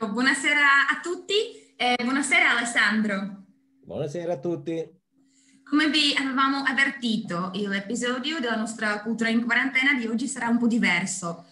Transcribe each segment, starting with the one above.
Buonasera a tutti e buonasera Alessandro. Buonasera a tutti. Come vi avevamo avvertito, l'episodio della nostra cultura in quarantena di oggi sarà un po' diverso.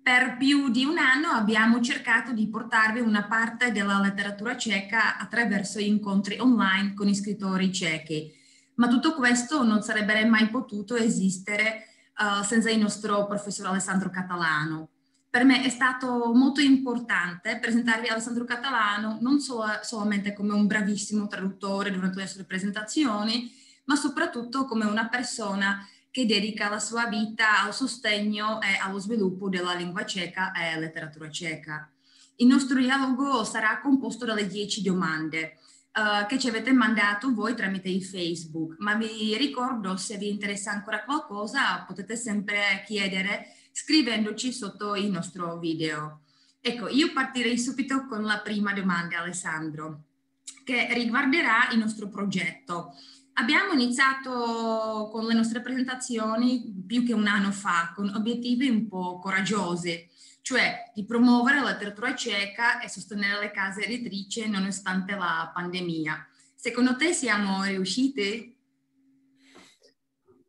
Per più di un anno abbiamo cercato di portarvi una parte della letteratura ceca attraverso incontri online con scrittori cechi, ma tutto questo non sarebbe mai potuto esistere uh, senza il nostro professor Alessandro Catalano per me è stato molto importante presentarvi Alessandro Catalano non solo, solamente come un bravissimo traduttore durante le sue presentazioni, ma soprattutto come una persona che dedica la sua vita al sostegno e allo sviluppo della lingua ceca e letteratura ceca. Il nostro dialogo sarà composto dalle 10 domande uh, che ci avete mandato voi tramite il Facebook, ma vi ricordo se vi interessa ancora qualcosa potete sempre chiedere scrivendoci sotto il nostro video. Ecco, io partirei subito con la prima domanda, Alessandro, che riguarderà il nostro progetto. Abbiamo iniziato con le nostre presentazioni più che un anno fa, con obiettivi un po' coraggiosi, cioè di promuovere la letteratura ceca e sostenere le case editrici nonostante la pandemia. Secondo te siamo riusciti?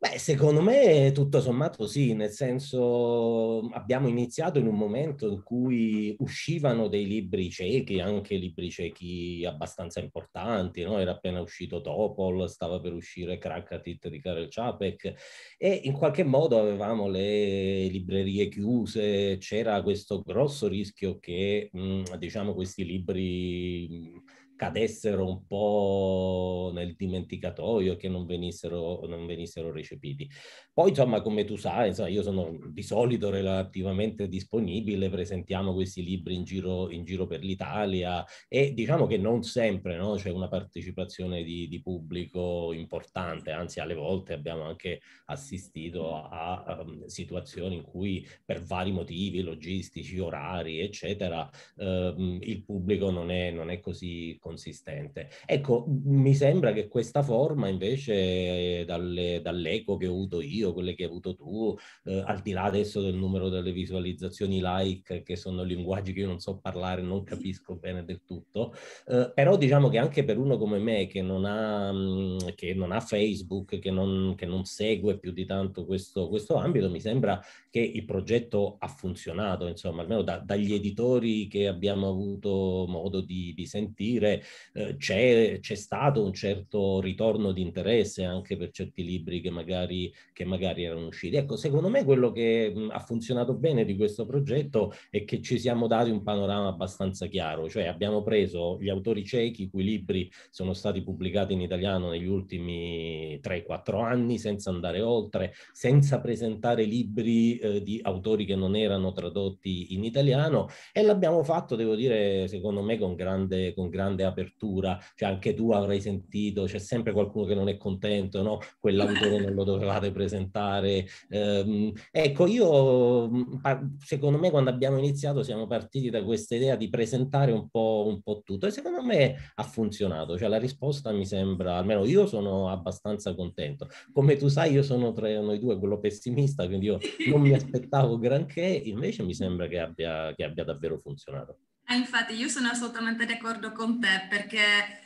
Beh, secondo me tutto sommato sì, nel senso abbiamo iniziato in un momento in cui uscivano dei libri ciechi, anche libri ciechi abbastanza importanti, no? Era appena uscito Topol, stava per uscire Krakatit di Karel Čapek e in qualche modo avevamo le librerie chiuse, c'era questo grosso rischio che, mh, diciamo, questi libri cadessero un po' dimenticatoio, che non venissero, non venissero recepiti. Poi, insomma, come tu sai, insomma, io sono di solito relativamente disponibile, presentiamo questi libri in giro, in giro per l'Italia e diciamo che non sempre no, c'è una partecipazione di, di, pubblico importante, anzi alle volte abbiamo anche assistito a, a um, situazioni in cui per vari motivi logistici, orari, eccetera, um, il pubblico non è, non è così consistente. Ecco, mi sembra che questa forma invece dalle, dall'eco che ho avuto io, quelle che hai avuto tu, eh, al di là adesso del numero delle visualizzazioni like, che sono linguaggi che io non so parlare, non capisco bene del tutto, eh, però diciamo che anche per uno come me che non ha, mm, che non ha Facebook, che non, che non segue più di tanto questo, questo ambito, mi sembra che il progetto ha funzionato, insomma, almeno da, dagli editori che abbiamo avuto modo di, di sentire, eh, c'è, c'è, stato un certo ritorno di interesse anche per certi libri che magari, che magari erano usciti. Ecco, secondo me quello che mh, ha funzionato bene di questo progetto è che ci siamo dati un panorama abbastanza chiaro, cioè abbiamo preso gli autori ciechi, cui libri sono stati pubblicati in italiano negli ultimi 3-4 anni, senza andare oltre, senza presentare libri eh, di autori che non erano tradotti in italiano e l'abbiamo fatto, devo dire, secondo me con grande, con grande apertura, cioè anche tu avrai sentito, c'è sempre qualcuno che non è contento, no? Quell'autore non lo dovevate presentare. Eh, ecco, io mm, secondo me quando abbiamo iniziato siamo partiti da questa idea di presentare un po', un po' tutto e secondo me ha funzionato, cioè la risposta mi sembra, almeno io sono abbastanza contento. Come tu sai io sono tra noi due quello pessimista, quindi io non mi aspettavo granché, invece mi sembra che abbia, che abbia davvero funzionato. Ah, infatti io sono assolutamente d'accordo con te perché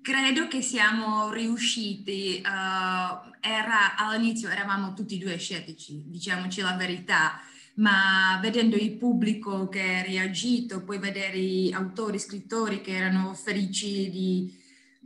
credo che siamo riusciti, uh, era, all'inizio eravamo tutti e due scettici, diciamoci la verità, ma vedendo il pubblico che ha reagito, poi vedere gli autori, scrittori che erano felici di,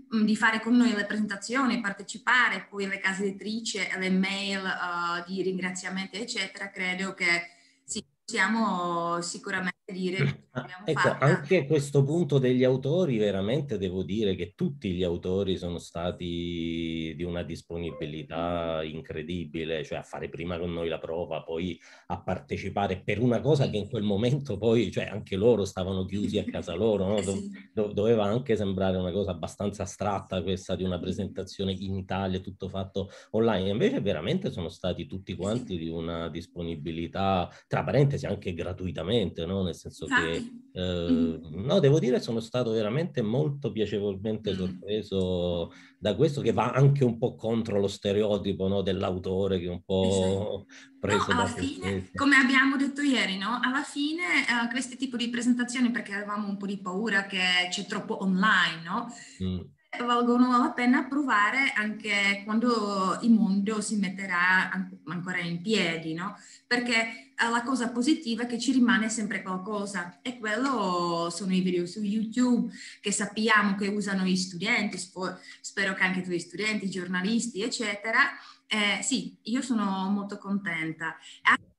di fare con noi le presentazioni, partecipare, poi le case editrici e le mail uh, di ringraziamenti, eccetera, credo che sì, possiamo sicuramente dire ecco, fatta. anche a questo punto degli autori, veramente devo dire che tutti gli autori sono stati di una disponibilità incredibile, cioè a fare prima con noi la prova, poi a partecipare per una cosa che in quel momento poi, cioè anche loro stavano chiusi a casa loro, no? Do- doveva anche sembrare una cosa abbastanza astratta questa di una presentazione in Italia, tutto fatto online, invece veramente sono stati tutti quanti di una disponibilità, tra parentesi anche gratuitamente, no? Nel senso che, eh, no, devo dire, sono stato veramente molto piacevolmente mm. sorpreso da questo che va anche un po' contro lo stereotipo no, dell'autore che è un po' esatto. preso no, alla fine, come abbiamo detto ieri, no? alla fine uh, questi tipi di presentazioni, perché avevamo un po' di paura che c'è troppo online, no? Mm valgono la pena provare anche quando il mondo si metterà ancora in piedi, no? Perché la cosa positiva è che ci rimane sempre qualcosa e quello sono i video su YouTube che sappiamo che usano gli studenti, spero che anche tu gli studenti, giornalisti, eccetera. Eh, sì, io sono molto contenta.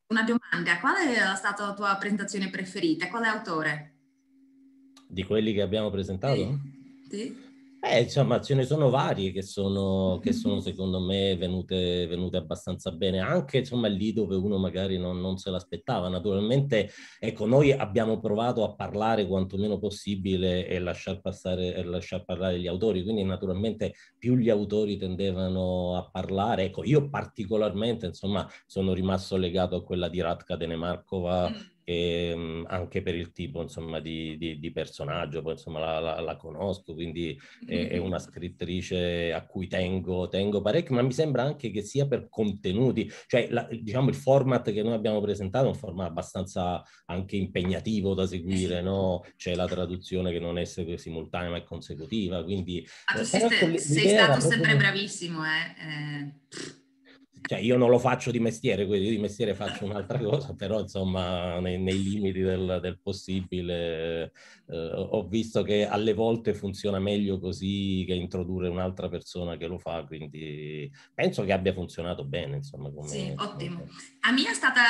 Una domanda, qual è stata la tua presentazione preferita? Quale autore? Di quelli che abbiamo presentato? Sì. sì. Eh, insomma, ce ne sono varie che sono, che sono secondo me venute, venute, abbastanza bene, anche insomma lì dove uno magari non, non, se l'aspettava. Naturalmente, ecco, noi abbiamo provato a parlare quanto meno possibile e lasciar, passare, e lasciar parlare gli autori, quindi naturalmente più gli autori tendevano a parlare. Ecco, io particolarmente, insomma, sono rimasto legato a quella di Radka Denemarkova mm e, ehm, anche per il tipo insomma, di, di, di personaggio, poi insomma la, la, la conosco, quindi è, è, una scrittrice a cui tengo, tengo parecchio, ma mi sembra anche che sia per contenuti, cioè la, diciamo il format che noi abbiamo presentato è un format abbastanza anche impegnativo da seguire, no? c'è la traduzione che non è simultanea ma è consecutiva, quindi... Ah, tu sei, sei stato sempre bravissimo, eh? eh cioè io non lo faccio di mestiere, quindi io di mestiere faccio un'altra cosa, però insomma nei, nei limiti del, del possibile eh, ho visto che alle volte funziona meglio così che introdurre un'altra persona che lo fa, quindi penso che abbia funzionato bene. Insomma, come, sì, ottimo. A me è stata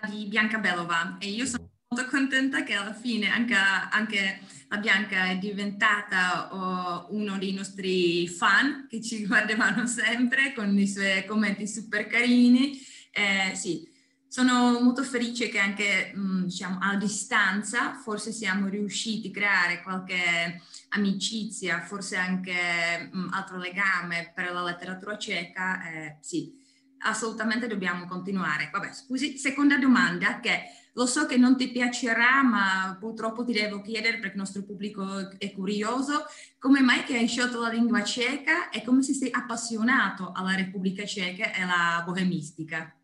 la di Bianca Belova e io sono molto contenta che alla fine anche, anche la Bianca è diventata oh, uno dei nostri fan che ci guardavano sempre con i suoi commenti super carini. Eh, sì, sono molto felice che anche mh, mm, diciamo, a distanza forse siamo riusciti a creare qualche amicizia, forse anche mh, mm, altro legame per la letteratura ceca. Eh, sì, assolutamente dobbiamo continuare. Vabbè, scusi, seconda domanda che lo so che non ti piacerà, ma purtroppo ti devo chiedere perché il nostro pubblico è curioso, come mai che hai scelto la lingua ceca e come sei appassionato alla Repubblica Ceca e alla bohemistica?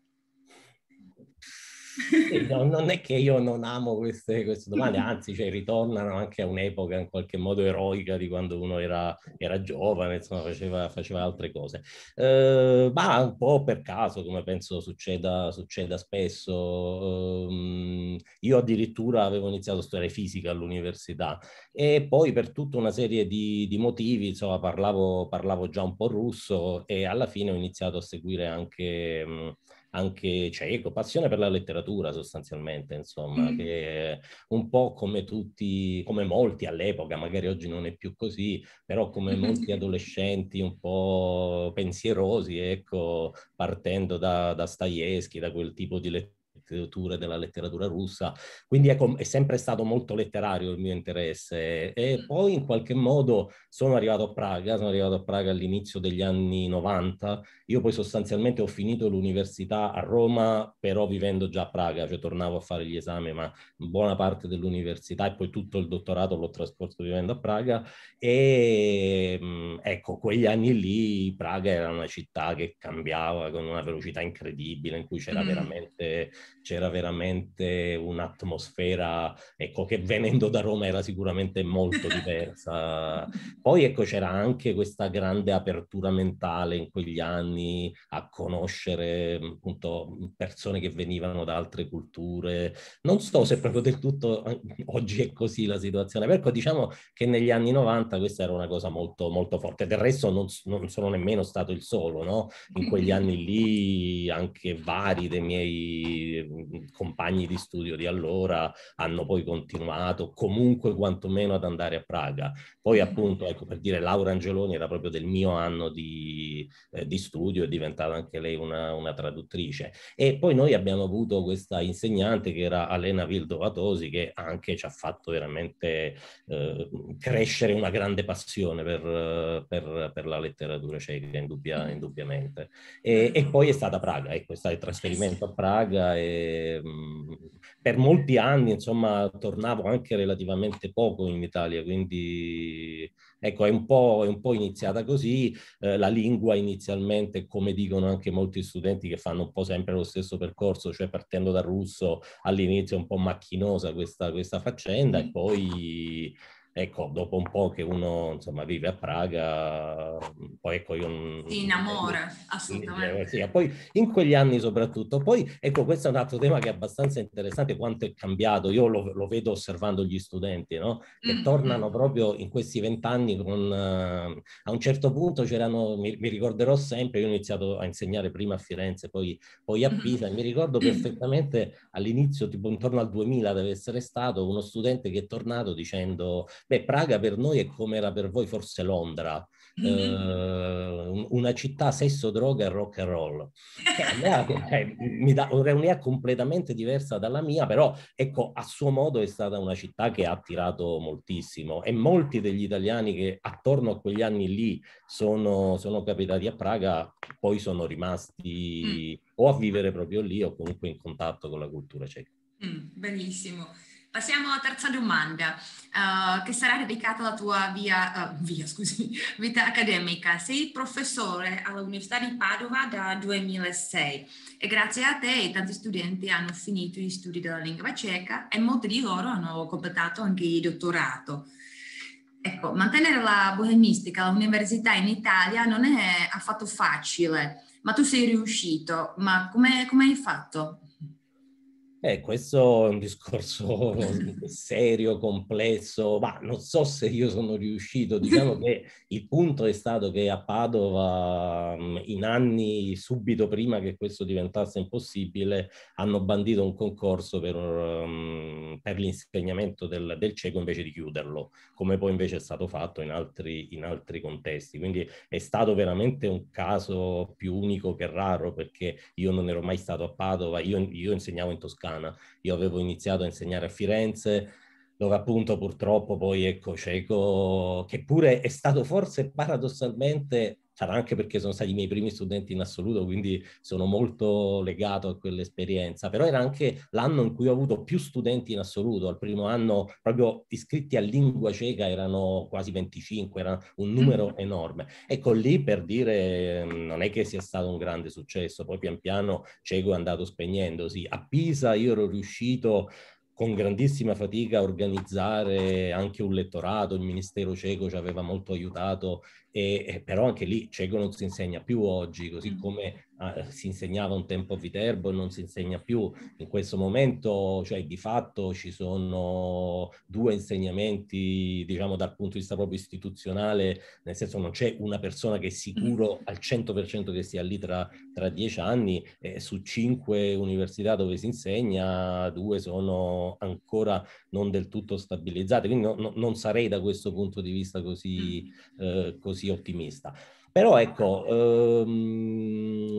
No, non è che io non amo queste, queste domande, anzi, cioè, ritornano anche a un'epoca in qualche modo eroica di quando uno era, era giovane, insomma, faceva, faceva altre cose. Eh, ma un po' per caso, come penso succeda, succeda spesso. Eh, io addirittura avevo iniziato a studiare fisica all'università e poi per tutta una serie di, di motivi, insomma, parlavo, parlavo, già un po' russo e alla fine ho iniziato a seguire anche... Mh, anche cieco, passione per la letteratura sostanzialmente, insomma, mm. che un po' come tutti, come molti all'epoca, magari oggi non è più così, però come molti adolescenti un po' pensierosi, ecco, partendo da, da Stajewski, da quel tipo di letteratura letteratura della letteratura russa, quindi è, com- è, sempre stato molto letterario il mio interesse e mm. poi in qualche modo sono arrivato a Praga, sono arrivato a Praga all'inizio degli anni 90, io poi sostanzialmente ho finito l'università a Roma, però vivendo già a Praga, cioè tornavo a fare gli esami, ma buona parte dell'università e poi tutto il dottorato l'ho trascorso vivendo a Praga e mm, ecco, quegli anni lì Praga era una città che cambiava con una velocità incredibile, in cui c'era mm. veramente c'era veramente un'atmosfera, ecco, che venendo da Roma era sicuramente molto diversa. Poi, ecco, c'era anche questa grande apertura mentale in quegli anni a conoscere, appunto, persone che venivano da altre culture. Non so se proprio del tutto oggi è così la situazione, però ecco, diciamo che negli anni 90 questa era una cosa molto, molto forte. Del resto non, non sono nemmeno stato il solo, no? In quegli anni lì anche vari dei miei compagni di studio di allora hanno poi continuato comunque quantomeno ad andare a Praga. Poi appunto, ecco, per dire, Laura Angeloni era proprio del mio anno di, eh, di studio, è diventata anche lei una, una, traduttrice. E poi noi abbiamo avuto questa insegnante che era Alena Vildovatosi, che anche ci ha fatto veramente eh, crescere una grande passione per, per, per la letteratura ceca, indubbia, indubbiamente. E, e, poi è stata Praga, ecco, è stato il trasferimento a Praga e e, mh, per molti anni, insomma, tornavo anche relativamente poco in Italia, quindi ecco, è un po', è un po iniziata così. Eh, la lingua inizialmente, come dicono anche molti studenti che fanno un po' sempre lo stesso percorso, cioè partendo dal russo all'inizio un po' macchinosa questa, questa faccenda e poi ecco, dopo un po' che uno insomma vive a Praga, poi ecco io... Si innamora, assolutamente. Sì, poi in quegli anni soprattutto. Poi ecco, questo è un altro tema che è abbastanza interessante, quanto è cambiato. Io lo, lo vedo osservando gli studenti, no? Che mm-hmm. tornano proprio in questi vent'anni con... Uh, a un certo punto c'erano, mi, mi, ricorderò sempre, io ho iniziato a insegnare prima a Firenze, poi, poi a Pisa, e mi ricordo perfettamente all'inizio, tipo intorno al 2000 deve essere stato, uno studente che è tornato dicendo Beh, Praga per noi è come era per voi forse Londra, mm-hmm. eh, una città sesso, droga e rock and roll. Eh, mi dà un'idea completamente diversa dalla mia, però ecco, a suo modo è stata una città che ha attirato moltissimo e molti degli italiani che attorno a quegli anni lì sono, sono capitati a Praga poi sono rimasti mm. o a vivere proprio lì o comunque in contatto con la cultura ceca. Mm, benissimo. Passiamo alla terza domanda, uh, che sarà dedicata alla tua via, uh, via scusi, vita accademica. Sei professore all'Università di Padova da 2006 e grazie a te tanti studenti hanno finito gli studi della lingua ceca e molti di loro hanno completato anche il dottorato. Ecco, mantenere la bohemistica all'università in Italia non è affatto facile, ma tu sei riuscito. Ma come hai fatto? Eh, questo è un discorso serio, complesso, ma non so se io sono riuscito. Diciamo che il punto è stato che a Padova, mm, in anni subito prima che questo diventasse impossibile, hanno bandito un concorso per, um, per l'insegnamento del, del, cieco invece di chiuderlo, come poi invece è stato fatto in altri, in altri contesti. Quindi è stato veramente un caso più unico che raro, perché io non ero mai stato a Padova, io, io insegnavo in Toscana Toscana. Io avevo iniziato a insegnare a Firenze, dove appunto purtroppo poi ecco Cieco, che pure è stato forse paradossalmente sarà anche perché sono stati i miei primi studenti in assoluto, quindi sono molto legato a quell'esperienza, però era anche l'anno in cui ho avuto più studenti in assoluto, al primo anno proprio iscritti a lingua ceca erano quasi 25, era un numero mm. enorme. Ecco lì per dire non è che sia stato un grande successo, poi pian piano Ceco è andato spegnendosi. A Pisa io ero riuscito con grandissima fatica a organizzare anche un lettorato, il Ministero ceco ci aveva molto aiutato e, e, però anche lì cieco non si insegna più oggi, così mm. come ah, si insegnava un tempo a Viterbo e non si insegna più. In questo momento, cioè di fatto ci sono due insegnamenti, diciamo dal punto di vista proprio istituzionale, nel senso non c'è una persona che è sicuro mm. al 100% che sia lì tra, tra dieci anni, eh, su cinque università dove si insegna, due sono ancora non del tutto stabilizzate, quindi no, no, non sarei da questo punto di vista così, mm. eh, così così ottimista. Però ecco, ehm,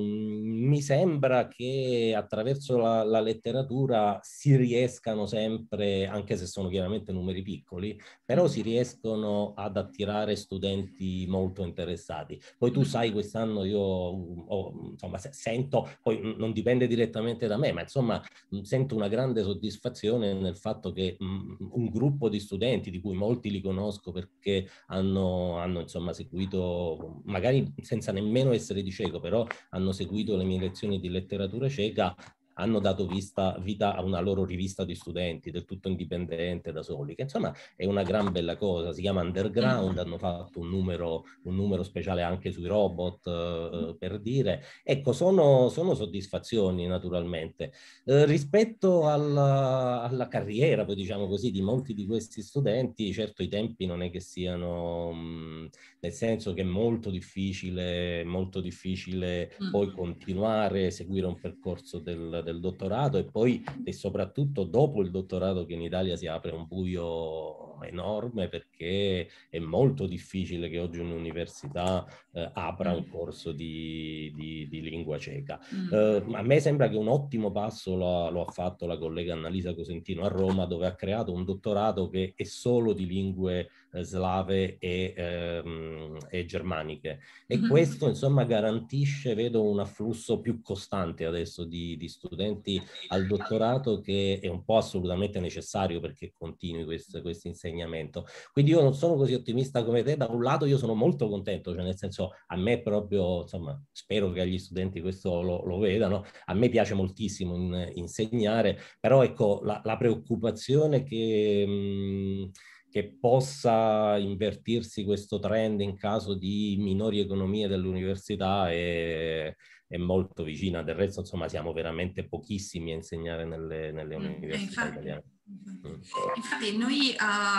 mi sembra che attraverso la, la, letteratura si riescano sempre, anche se sono chiaramente numeri piccoli, però si riescono ad attirare studenti molto interessati. Poi tu sai, quest'anno io ho, insomma, sento, poi non dipende direttamente da me, ma insomma sento una grande soddisfazione nel fatto che mh, un gruppo di studenti, di cui molti li conosco perché hanno, hanno insomma seguito magari senza nemmeno essere di cieco, però hanno seguito le mie lezioni di letteratura ceca, hanno dato vista, vita a una loro rivista di studenti del tutto indipendente da soli, che insomma è una gran bella cosa, si chiama Underground, hanno fatto un numero, un numero speciale anche sui robot eh, per dire, ecco sono, sono soddisfazioni naturalmente. Eh, rispetto alla, alla, carriera, poi diciamo così, di molti di questi studenti, certo i tempi non è che siano, mh, nel senso che è molto difficile, molto difficile mm. poi continuare, seguire un percorso del del dottorato e poi e soprattutto dopo il dottorato che in Italia si apre un buio enorme perché è molto difficile che oggi un'università eh, apra un mm. corso di, di, di lingua ceca. Mm. Eh, a me sembra che un ottimo passo lo, lo, ha fatto la collega Annalisa Cosentino a Roma dove ha creato un dottorato che è solo di lingue eh, slave e, ehm, e, germaniche e mm-hmm. questo insomma garantisce, vedo un afflusso più costante adesso di, di studenti al dottorato che è un po' assolutamente necessario perché continui questo, questo insegnamento. Quindi io non sono così ottimista come te, da un lato io sono molto contento, cioè nel senso a me proprio, insomma, spero che agli studenti questo lo, lo vedano, a me piace moltissimo in, insegnare, però ecco la, la preoccupazione che... Mh, che possa invertirsi questo trend in caso di minori economie dell'università è, è molto vicina. Del resto, insomma, siamo veramente pochissimi a insegnare nelle, nelle mm, università infatti, italiane. Mm. Infatti noi uh,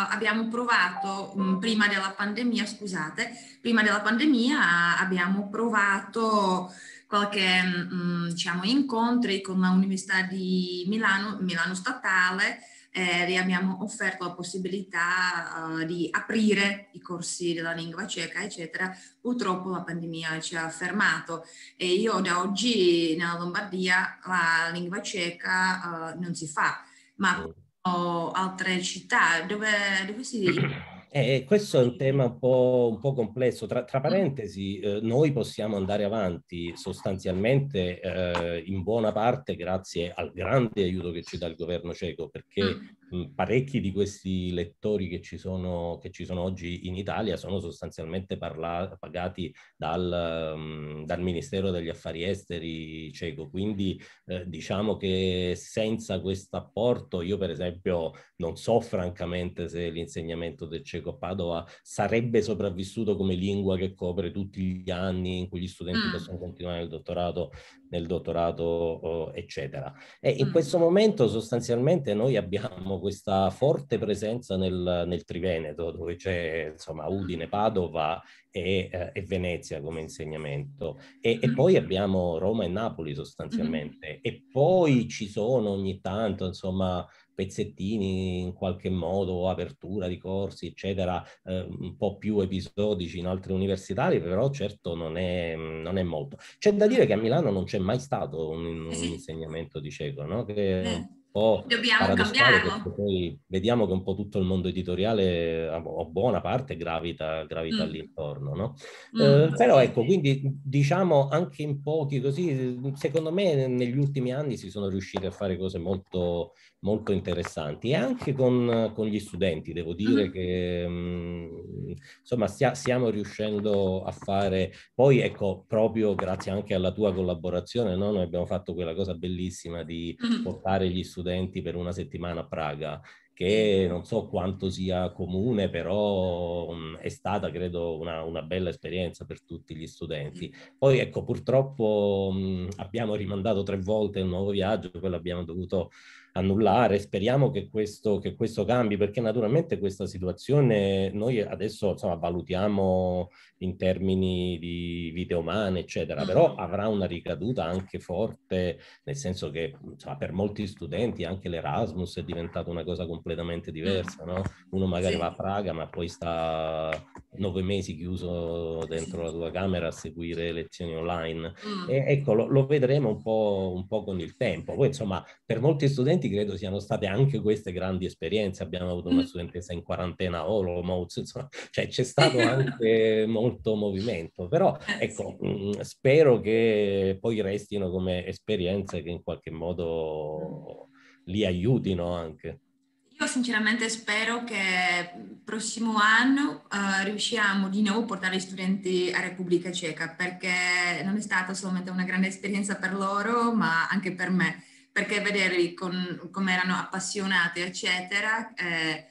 abbiamo provato um, prima della pandemia, scusate, prima della pandemia abbiamo provato qualche um, diciamo, incontri con l'Università di Milano, Milano Statale, eh, vi abbiamo offerto la possibilità uh, di aprire i corsi della lingua ceca, eccetera. Purtroppo la pandemia ci ha fermato e io da oggi nella Lombardia la lingua ceca uh, non si fa, ma ho altre città. Dove, dove si Eh, questo è un tema un po', un po complesso. Tra, tra parentesi, eh, noi possiamo andare avanti sostanzialmente eh, in buona parte grazie al grande aiuto che ci dà il governo ceco, perché mm parecchi di questi lettori che ci, sono, che ci sono oggi in Italia sono sostanzialmente parla- pagati dal, um, dal, Ministero degli Affari Esteri ceco, quindi eh, diciamo che senza questo apporto io per esempio non so francamente se l'insegnamento del ceco a Padova sarebbe sopravvissuto come lingua che copre tutti gli anni in cui gli studenti mm. possono continuare il dottorato nel dottorato, eccetera. E in mm. questo momento sostanzialmente noi abbiamo questa forte presenza nel, nel Triveneto, dove c'è insomma Udine, Padova e, eh, e Venezia come insegnamento. E, e, mm. poi abbiamo Roma e Napoli sostanzialmente. Mm-hmm. E poi ci sono ogni tanto, insomma, pezzettini in qualche modo, apertura di corsi, eccetera, eh, un po' più episodici in altre universitari, però certo non è, non è molto. C'è da dire che a Milano non c'è mai stato un, un insegnamento di cieco, no? Che, eh po' Dobbiamo cambiarlo. Poi vediamo che un po' tutto il mondo editoriale, o buona parte, gravita, gravita mm. all'intorno, no? Mm. Eh, però ecco, quindi diciamo anche in pochi così, secondo me negli ultimi anni si sono riusciti a fare cose molto, molto interessanti e anche con, con gli studenti, devo dire mm. che mh, mm, insomma stia, stiamo riuscendo a fare, poi ecco, proprio grazie anche alla tua collaborazione, no? noi abbiamo fatto quella cosa bellissima di mm. portare gli studenti studenti per una settimana a Praga, che non so quanto sia comune, però um, è stata, credo, una, una, bella esperienza per tutti gli studenti. Poi, ecco, purtroppo um, abbiamo rimandato tre volte un nuovo viaggio, poi l'abbiamo dovuto annullare. Speriamo che questo, che questo cambi, perché naturalmente questa situazione noi adesso insomma, valutiamo in termini di vite umane, eccetera, però mm. avrà una ricaduta anche forte, nel senso che insomma, per molti studenti anche l'Erasmus è diventato una cosa completamente diversa, no? Uno magari sì. va a Praga, ma poi sta nove mesi chiuso dentro la tua camera a seguire lezioni online. Mm. E ecco, lo, lo vedremo un po', un po' con il tempo. Poi, insomma, per molti studenti credo siano state anche queste grandi esperienze. Abbiamo avuto una mm. studentessa in quarantena Olomouc, insomma, cioè c'è stato anche molto movimento. Però, eh, ecco, mh, mm, spero che poi restino come esperienze che in qualche modo li aiutino anche. Sinceramente spero che prossimo anno uh, riusciamo di nuovo a portare gli studenti a Repubblica Ceca perché non è stata solamente una grande esperienza per loro ma anche per me perché vederli come erano appassionati eccetera eh,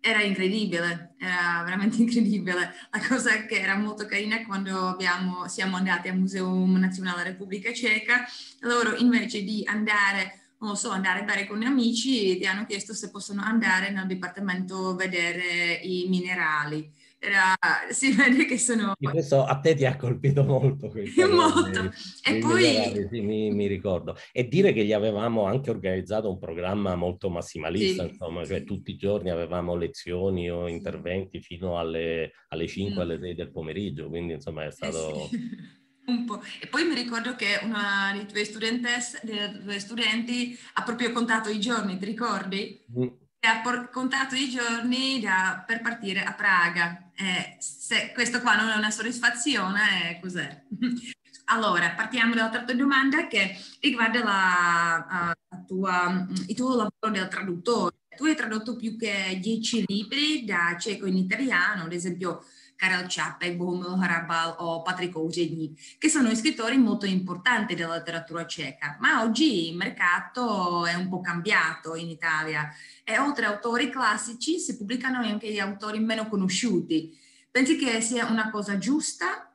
era incredibile, era veramente incredibile. La cosa che era molto carina quando abbiamo, siamo andati al Museo Nazionale Repubblica Ceca, loro invece di andare non so, andare a bere con gli amici, ti hanno chiesto se possono andare nel dipartimento a vedere i minerali. era, si vede che sono... E questo a te ti ha colpito molto. molto. e poi... Sì, mi, mi, ricordo. E dire che gli avevamo anche organizzato un programma molto massimalista, sì. insomma, cioè tutti i giorni avevamo lezioni o interventi fino alle, alle 5, mm. alle 6 del pomeriggio, quindi insomma è stato... Eh sì. Un po'. E poi mi ricordo che una dei tuoi, dei tuoi studenti ha proprio contato i giorni, ti ricordi? Mm ha por- contato i giorni da, per partire a Praga. Eh, se questo qua non è una soddisfazione, eh, cos'è? allora, partiamo dalla terza domanda che riguarda la, uh, tua, il tuo lavoro del traduttore. Tu hai tradotto più che dieci libri da ceco in italiano, ad esempio Karel Čapek, Bohumil Hrabal o Patrick Ouředník, che sono scrittori molto importanti della letteratura ceca, ma oggi il mercato è un po' cambiato in Italia. E oltre autori classici si pubblicano anche gli autori meno conosciuti. Pensi che sia una cosa giusta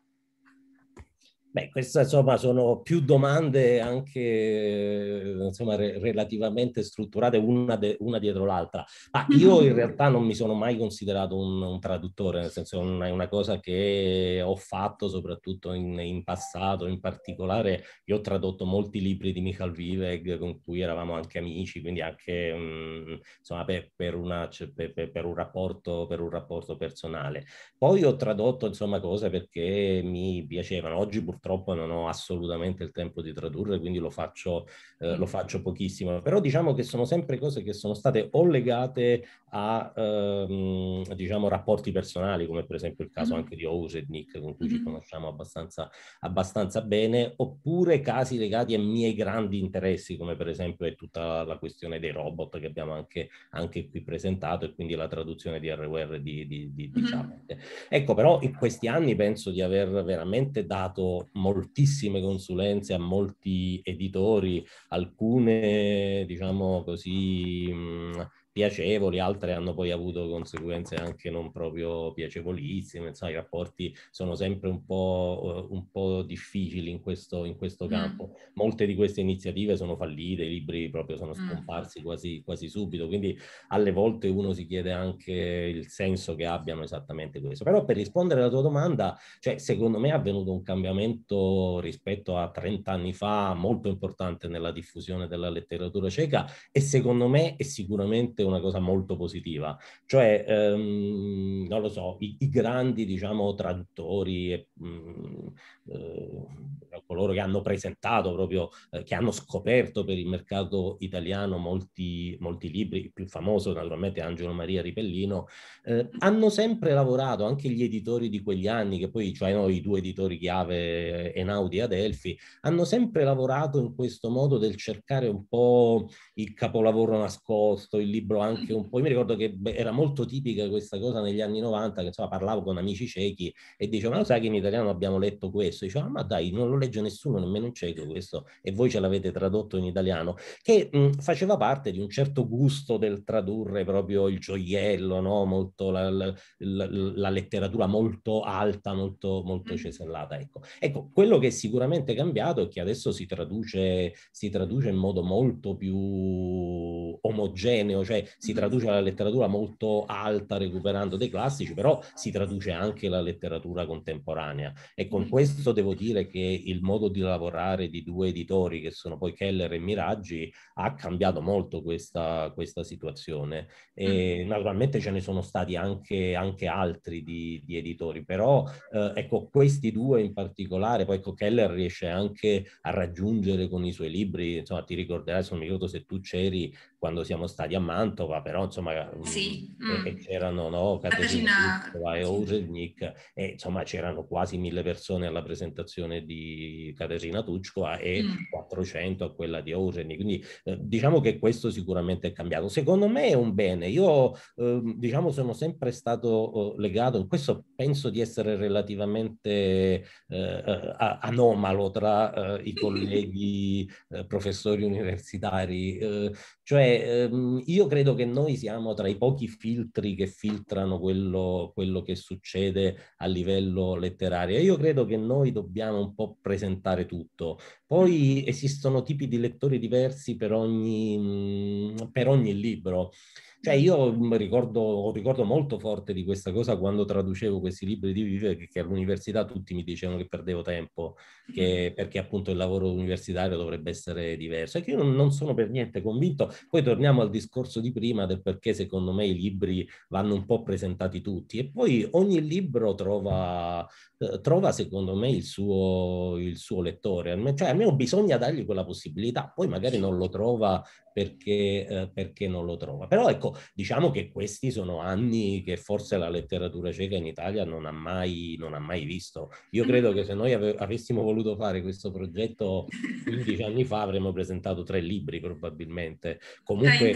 Beh, queste insomma sono più domande anche insomma, re- relativamente strutturate una, de- una, dietro l'altra. Ma io in realtà non mi sono mai considerato un, un traduttore, nel senso è una cosa che ho fatto soprattutto in, in, passato, in particolare io ho tradotto molti libri di Michal Viveg con cui eravamo anche amici, quindi anche um, insomma, per, per, una, per, per, un rapporto, per un rapporto personale. Poi ho tradotto insomma cose perché mi piacevano. Oggi purtroppo purtroppo non ho assolutamente il tempo di tradurre, quindi lo faccio, eh, lo faccio pochissimo. Però diciamo che sono sempre cose che sono state o legate a ehm, diciamo, rapporti personali, come per esempio il caso mm-hmm. anche di Ose e Nick, con cui mm-hmm. ci conosciamo abbastanza, abbastanza bene, oppure casi legati ai miei grandi interessi, come per esempio è tutta la questione dei robot che abbiamo anche, anche qui presentato e quindi la traduzione di RWR di, di, di, di mm-hmm. Ecco, però in questi anni penso di aver veramente dato moltissime consulenze a molti editori, alcune diciamo così mh, piacevoli, altre hanno poi avuto conseguenze anche non proprio piacevolissime, insomma i rapporti sono sempre un po', uh, un po difficili in questo, in questo mm. campo. Molte di queste iniziative sono fallite, i libri proprio sono mm. scomparsi mm. quasi, quasi subito, quindi alle volte uno si chiede anche il senso che abbiano esattamente questo. Però per rispondere alla tua domanda, cioè secondo me è avvenuto un cambiamento rispetto a 30 anni fa molto importante nella diffusione della letteratura ceca e secondo me è sicuramente una cosa molto positiva, cioè, ehm, non lo so, i, i grandi, diciamo, traduttori e mh, mm, coloro che hanno presentato proprio, eh, che hanno scoperto per il mercato italiano molti, molti libri, il più famoso naturalmente Angelo Maria Ripellino, eh, hanno sempre lavorato, anche gli editori di quegli anni, che poi, cioè no, i due editori chiave, Enaudi e Adelphi, hanno sempre lavorato in questo modo del cercare un po' il capolavoro nascosto, il libro anche un po', io mi ricordo che era molto tipica questa cosa negli anni 90, che insomma parlavo con amici ciechi e dicevo, ma lo sai che in italiano abbiamo letto questo? E dicevo, ah, ma dai, non lo legge nessuno, nemmeno in cieco questo, e voi ce l'avete tradotto in italiano, che mh, faceva parte di un certo gusto del tradurre proprio il gioiello, no? molto la, la, la, la, letteratura molto alta, molto, molto mm. cesellata. Ecco. ecco, quello che è sicuramente cambiato è che adesso si traduce, si traduce in modo molto più omogeneo, cioè si traduce la letteratura molto alta recuperando dei classici, però si traduce anche la letteratura contemporanea. E con questo devo dire che il modo di lavorare di due editori, che sono poi Keller e Miraggi, ha cambiato molto questa, questa situazione. E naturalmente ce ne sono stati anche, anche altri di, di, editori, però eh, ecco, questi due in particolare, poi ecco, Keller riesce anche a raggiungere con i suoi libri, insomma ti ricorderai, non mi ricordo se tu c'eri quando siamo stati a Mantova, però insomma sì. mm. c'erano no, Caterina e Ouselnik e insomma c'erano quasi mille persone alla presentazione di Caterina Tucskova e mm. 400 a quella di Ouselnik, quindi eh, diciamo che questo sicuramente è cambiato. Secondo me è un bene, io eh, diciamo sono sempre stato eh, legato, in questo penso di essere relativamente eh, eh, anomalo tra i colleghi professori universitari, cioè ehm, io credo che noi siamo tra i pochi filtri che filtrano quello, quello che succede a livello letterario. Io credo che noi dobbiamo un po' presentare tutto. Poi esistono tipi di lettori diversi per ogni, per ogni libro. Cioè io ricordo, ricordo molto forte di questa cosa quando traducevo questi libri di Vive, che all'università tutti mi dicevano che perdevo tempo, che, perché appunto il lavoro universitario dovrebbe essere diverso. E che io non, non sono per niente convinto. Poi torniamo al discorso di prima del perché secondo me i libri vanno un po' presentati tutti. E poi ogni libro trova, eh, trova secondo me il suo, il suo lettore. Cioè almeno bisogna dargli quella possibilità. Poi magari non lo trova perché, eh, perché, non lo trova. Però ecco, diciamo che questi sono anni che forse la letteratura cieca in Italia non ha mai, non ha mai visto. Io credo che se noi ave- avessimo voluto fare questo progetto 15 anni fa avremmo presentato tre libri probabilmente. Comunque,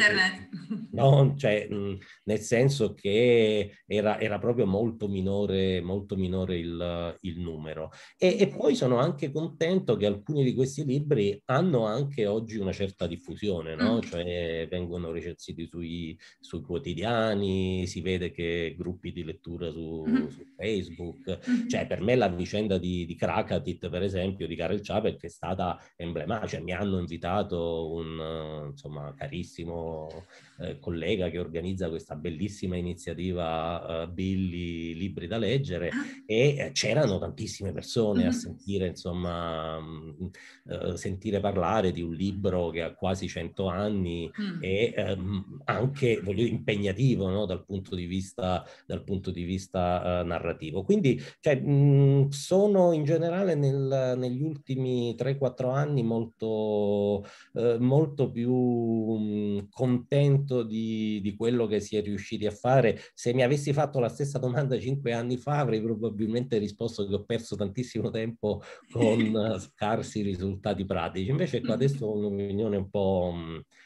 no, cioè, mh, nel senso che era, era proprio molto minore, molto minore il, il numero. E, e poi sono anche contento che alcuni di questi libri hanno anche oggi una certa diffusione, no? Cioè vengono recensiti sui, sui, quotidiani, si vede che gruppi di lettura su, mm-hmm. su Facebook. Mm-hmm. Cioè per me la vicenda di, di Krakatit, per esempio, di Karel Čapek è stata emblematica. Cioè, mi hanno invitato un insomma, carissimo eh, collega che organizza questa bellissima iniziativa uh, Billy Libri da leggere ah. e eh, c'erano tantissime persone a mm-hmm. sentire, insomma, mh, uh, sentire parlare di un libro che ha quasi 100 anni mm. e um, anche voglio, impegnativo no? dal punto di vista, dal punto di vista narrativo. Quindi cioè, mh, sono in generale nel, negli ultimi 3-4 anni molto, molto più mh, contento conto di, di, quello che si è riusciti a fare. Se mi avessi fatto la stessa domanda cinque anni fa, avrei probabilmente risposto che ho perso tantissimo tempo con scarsi risultati pratici. Invece ecco, adesso ho un'opinione un po',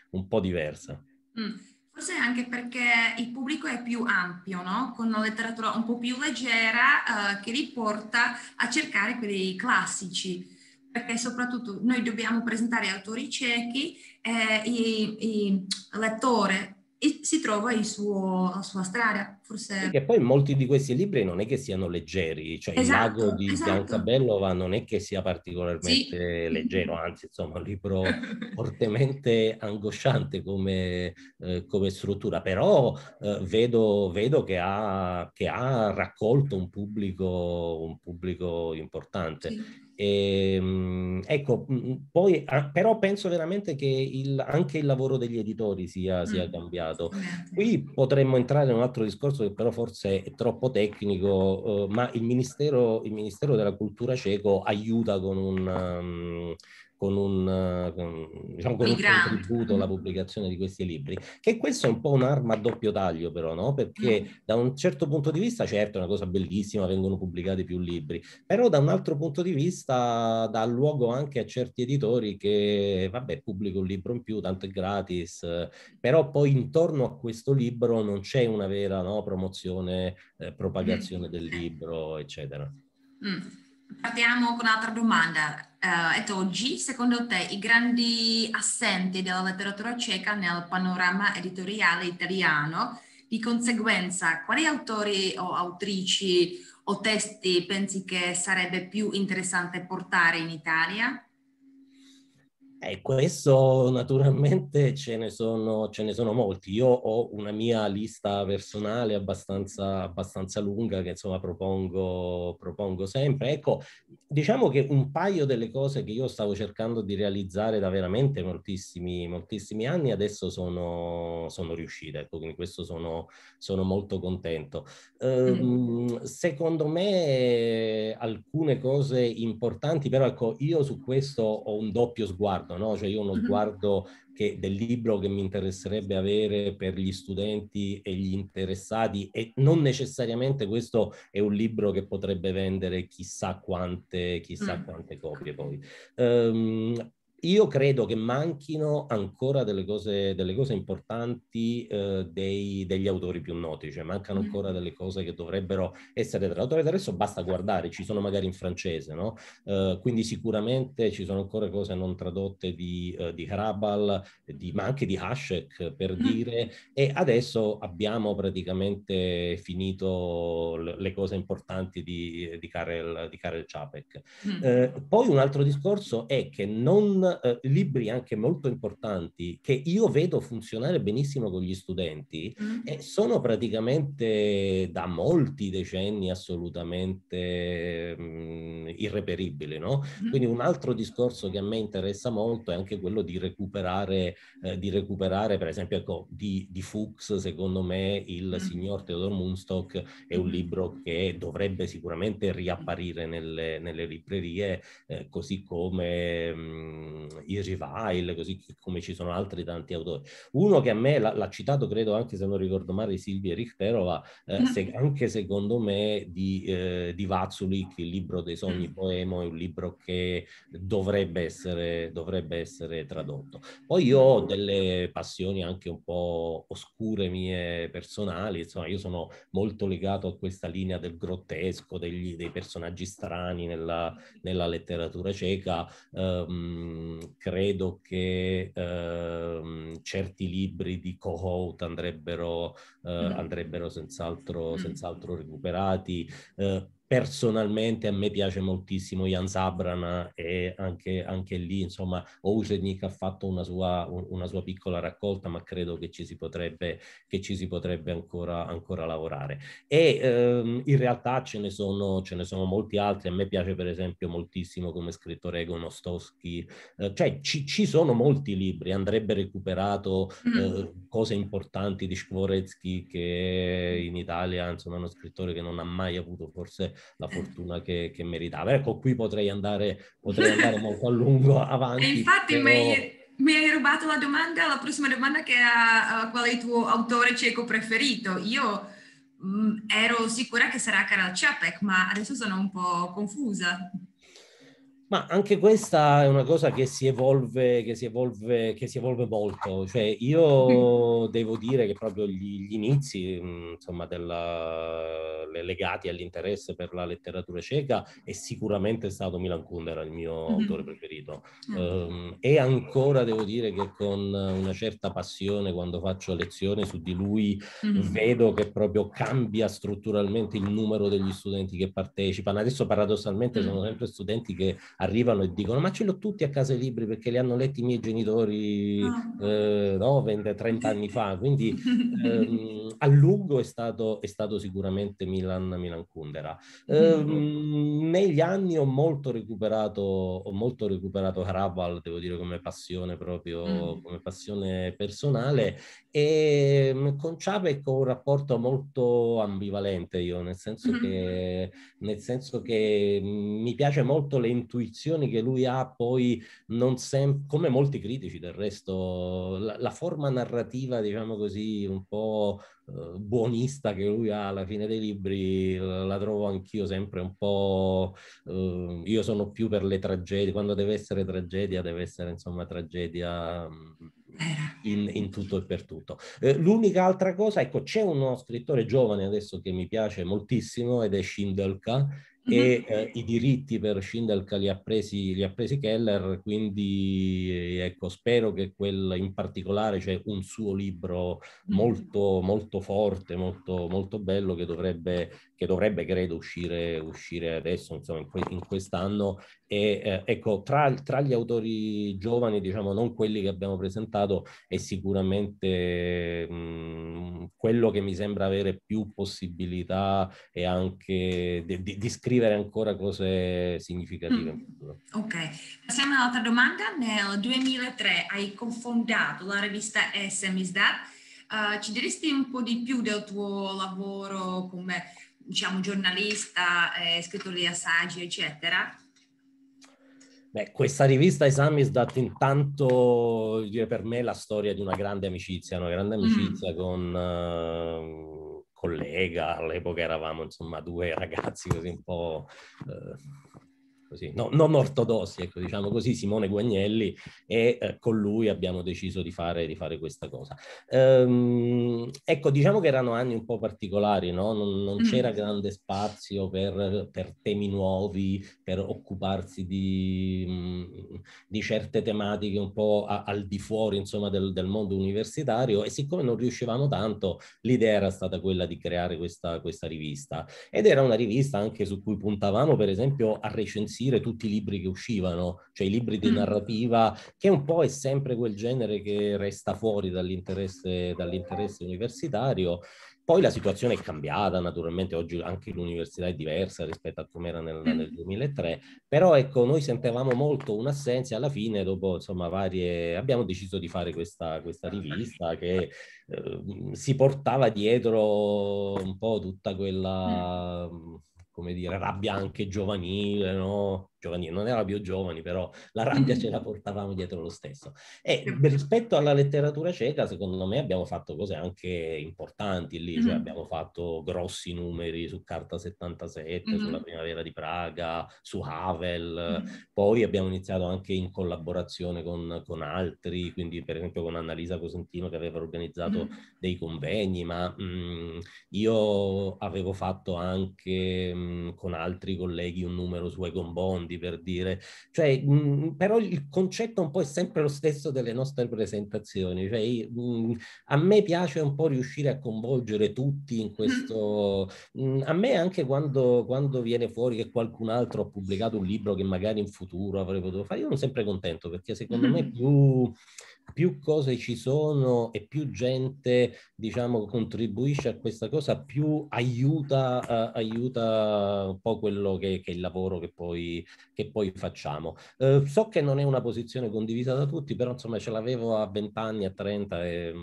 un po diversa. Mm. Forse anche perché il pubblico è più ampio, no? con una letteratura un po' più leggera uh, che li porta a cercare quelli classici perché soprattutto noi dobbiamo presentare autori ciechi eh, il, il lettore si trova il suo, la sua strada, forse... Perché poi molti di questi libri non è che siano leggeri, cioè esatto, il lago di esatto. Biancabellova non è che sia particolarmente sì. leggero, anzi insomma un libro fortemente angosciante come, eh, come struttura, però eh, vedo, vedo che, ha, che, ha, raccolto un pubblico, un pubblico importante. Sì. E, ehm, ecco, poi però penso veramente che il, anche il lavoro degli editori sia, sia mm. cambiato. Qui potremmo entrare in un altro discorso che però forse è troppo tecnico, uh, ma il Ministero, il Ministero della Cultura ceco aiuta con un... Um, con un, diciamo, con un contributo alla pubblicazione di questi libri, che questo è un po' un'arma a doppio taglio però, no? Perché mm. da un certo punto di vista, certo è una cosa bellissima, vengono pubblicati più libri, però da un altro punto di vista dà luogo anche a certi editori che, vabbè, pubblico un libro in più, tanto è gratis, però poi intorno a questo libro non c'è una vera no, promozione, eh, propagazione mm. del libro, eccetera. Mm. Partiamo con un'altra domanda. Et oggi, secondo te, i grandi assenti della letteratura ceca nel panorama editoriale italiano, di conseguenza, quali autori o autrici o testi pensi che sarebbe più interessante portare in Italia? E questo naturalmente ce ne, sono, ce ne sono molti. Io ho una mia lista personale abbastanza, abbastanza lunga che insomma propongo, propongo sempre. Ecco, diciamo che un paio delle cose che io stavo cercando di realizzare da veramente moltissimi, moltissimi anni adesso sono, sono riuscite. Ecco, quindi questo sono, sono molto contento. Um, secondo me alcune cose importanti, però ecco, io su questo ho un doppio sguardo no? Cioè io uno sguardo che, del libro che mi interesserebbe avere per gli studenti e gli interessati e non necessariamente questo è un libro che potrebbe vendere chissà quante, chissà quante copie poi. Um, io credo che manchino ancora delle cose, delle cose importanti eh, dei, degli autori più noti, cioè mancano mm. ancora delle cose che dovrebbero essere tradotte. Adesso basta guardare, ci sono magari in francese, no? Uh, quindi sicuramente ci sono ancora cose non tradotte di, uh, di Hrabal, di, ma anche di Hashek per mm. dire, e adesso abbiamo praticamente finito le, le cose importanti di, di, Karel, di Karel Čapek. Mm. Uh, poi un altro discorso è che non eh, libri anche molto importanti che io vedo funzionare benissimo con gli studenti mm. e sono praticamente da molti decenni assolutamente mh, mm, irreperibili, no? Mm. Quindi un altro discorso che a me interessa molto è anche quello di recuperare, eh, di recuperare per esempio ecco, di, di Fuchs, secondo me il mm. signor Theodor Munstock è un libro che dovrebbe sicuramente riapparire nelle, nelle librerie, eh, così come mh, mm, i Rivile, così come ci sono altri tanti autori. Uno che a me l'ha, l'ha citato, credo anche se non ricordo male, Silvia Richterova, eh, se, anche secondo me di, eh, di Vazulik, il libro dei sogni poemo, è un libro che dovrebbe essere, dovrebbe essere tradotto. Poi io ho delle passioni anche un po' oscure mie personali, insomma io sono molto legato a questa linea del grottesco, degli, dei personaggi strani nella, nella letteratura ceca, um, credo che um, certi libri di Kohout andrebbero, uh, andrebbero senz'altro, senz'altro recuperati. Uh, Personalmente a me piace moltissimo Jan Zabrana e anche, anche lì, insomma, Ousenik ha fatto una sua, una sua, piccola raccolta, ma credo che ci si potrebbe, che ci si potrebbe ancora, ancora lavorare. E ehm, in realtà ce ne, sono, ce ne sono molti altri. A me piace per esempio moltissimo come scrittore Egon Ostowski. Eh, cioè ci, ci, sono molti libri, andrebbe recuperato mm. eh, cose importanti di Skvoretsky che in Italia, insomma, è uno scrittore che non ha mai avuto forse la fortuna che, che meritava. Ecco, qui potrei andare, potrei andare molto a lungo avanti. E infatti però... mi, hai, rubato la domanda, la prossima domanda che è uh, qual è il tuo autore cieco preferito? Io mh, mm, ero sicura che sarà Karel Čapek, ma adesso sono un po' confusa. Ma anche questa è una cosa che si evolve, che si evolve, che si evolve molto. Cioè, io devo dire che proprio gli, gli inizi, mm, insomma, della, legati all'interesse per la letteratura ceca è sicuramente stato Milan Kundera, il mio mm-hmm. autore preferito. Um, e ancora devo dire che con una certa passione, quando faccio lezione su di lui, mm-hmm. vedo che proprio cambia strutturalmente il numero degli studenti che partecipano. Adesso paradossalmente mm-hmm. sono sempre studenti che arrivano e dicono ma ce l'ho tutti a casa i libri perché li hanno letti i miei genitori oh. eh, no, 20, 30 anni fa, quindi ehm, a lungo è stato, è stato sicuramente Milan, Milan Kundera. Ehm, negli anni ho molto recuperato, ho molto recuperato Haraval, devo dire come passione proprio, mm. come passione personale e mm, con Ciapec ho un rapporto molto ambivalente io, nel senso, che, nel senso che mm, mi piace molto le intuizioni che lui ha, poi non sempre, come molti critici del resto, la, la, forma narrativa, diciamo così, un po' eh, buonista che lui ha alla fine dei libri, la, trovo anch'io sempre un po'... Eh, io sono più per le tragedie, quando deve essere tragedia, deve essere insomma tragedia mm, in, in, tutto e per tutto. Eh, l'unica altra cosa, ecco, c'è uno scrittore giovane adesso che mi piace moltissimo ed è Shindelka, e eh, i diritti per Shindelka li ha, presi, li ha presi Keller, quindi eh, ecco, spero che quel in particolare c'è un suo libro molto, molto forte, molto, molto bello che dovrebbe, che dovrebbe credo uscire, uscire adesso, insomma, in, in quest'anno. E eh, ecco, tra, tra, gli autori giovani, diciamo non quelli che abbiamo presentato, è sicuramente mh, quello che mi sembra avere più possibilità e anche di, di, di scrivere ancora cose significative. Mm. Ok, passiamo all'altra domanda. Nel 2003 hai cofondato la rivista Esemisdat. Uh, ci diresti un po' di più del tuo lavoro come diciamo giornalista, eh, scrittore di assaggi, eccetera? Beh, questa rivista Esamisdat intanto per me è la storia di una grande amicizia, una grande amicizia mm. con uh, collega, all'epoca eravamo insomma due ragazzi così un po' uh, così, no, non ortodossi, ecco, diciamo così, Simone Guagnelli, e eh, con lui abbiamo deciso di fare, di fare questa cosa. Ehm, ecco, diciamo che erano anni un po' particolari, no? non, non mm. c'era grande spazio per, per, temi nuovi, per occuparsi di, mm, di certe tematiche un po' a, al di fuori, insomma, del, del, mondo universitario e siccome non riuscivamo tanto, l'idea era stata quella di creare questa, questa rivista ed era una rivista anche su cui puntavamo, per esempio, a recensire recensire tutti i libri che uscivano, cioè i libri di mm. narrativa, che un po' è sempre quel genere che resta fuori dall'interesse, dall'interesse universitario poi la situazione è cambiata, naturalmente oggi anche l'università è diversa rispetto a come era nel, mm. nel 2003, però ecco, noi sentivamo molto un'assenza alla fine, dopo insomma varie, abbiamo deciso di fare questa, questa rivista che eh, si portava dietro un po' tutta quella... Mm come dire, rabbia anche giovanile, no? Giovanile, non era più giovani, però la rabbia ce la portavamo dietro lo stesso. E rispetto alla letteratura cieca, secondo me abbiamo fatto cose anche importanti lì, cioè mm-hmm. abbiamo fatto grossi numeri su Carta 77, mm-hmm. sulla primavera di Praga, su Havel, mm-hmm. poi abbiamo iniziato anche in collaborazione con, con, altri, quindi per esempio con Annalisa Cosentino che aveva organizzato dei convegni, ma mh, mm, io avevo fatto anche mh, con altri colleghi un numero su Egon Bondi per dire, cioè, mh, però il concetto un po' è sempre lo stesso delle nostre presentazioni, cioè, mh, a me piace un po' riuscire a coinvolgere tutti in questo, mh, a me anche quando, quando viene fuori che qualcun altro ha pubblicato un libro che magari in futuro avrei potuto fare, io sono sempre contento perché secondo me più più cose ci sono e più gente, diciamo, contribuisce a questa cosa, più aiuta, uh, aiuta un po' quello che, che, è il lavoro che poi, che poi facciamo. Uh, so che non è una posizione condivisa da tutti, però insomma ce l'avevo a 20 anni, a 30 e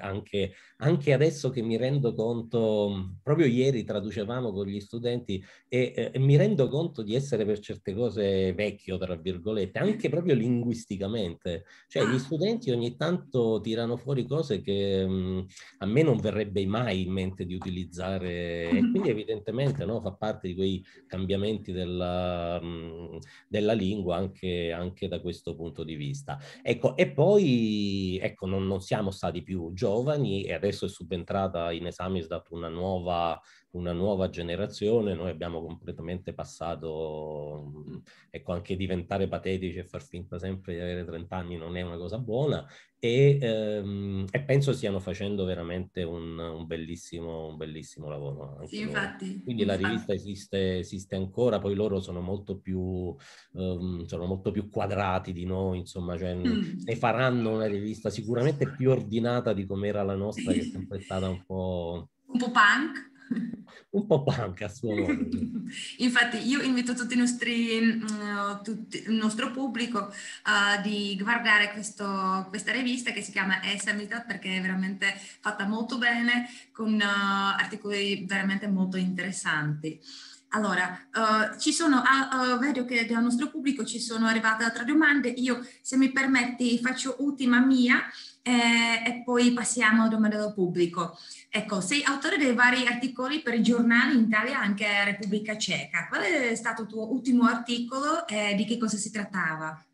anche, anche adesso che mi rendo conto, proprio ieri traducevamo con gli studenti e, e mi rendo conto di essere per certe cose vecchio, tra virgolette, anche proprio linguisticamente. Cioè gli studenti studenti ogni tanto tirano fuori cose che mh, mm, a me non verrebbe mai in mente di utilizzare e quindi evidentemente no, fa parte di quei cambiamenti della, mh, mm, della lingua anche, anche, da questo punto di vista. Ecco, e poi ecco, non, non siamo stati più giovani e adesso è subentrata in esame è stata una nuova una nuova generazione, noi abbiamo completamente passato, ecco, anche diventare patetici e far finta sempre di avere 30 anni non è una cosa buona e, ehm, e penso stiano facendo veramente un, un, bellissimo, un bellissimo lavoro. Sì, infatti. Quindi infatti. la rivista esiste, esiste, ancora, poi loro sono molto più, um, sono molto più quadrati di noi, insomma, cioè, mm. ne faranno una rivista sicuramente più ordinata di come era la nostra, che è sempre stata un po'... Un po' punk un po' punk a suo modo. Infatti io invito tutti i nostri, uh, tutti, il nostro pubblico uh, di guardare questo, questa rivista che si chiama Esamitat perché è veramente fatta molto bene con uh, articoli veramente molto interessanti. Allora, uh, ci sono, uh, vedo che dal nostro pubblico ci sono arrivate altre domande. Io, se mi permetti, faccio ultima mia eh, e poi passiamo a domande del pubblico. Ecco, sei autore dei vari articoli per i giornali in Italia, anche Repubblica Ceca. Qual è stato il tuo ultimo articolo e di che cosa si trattava?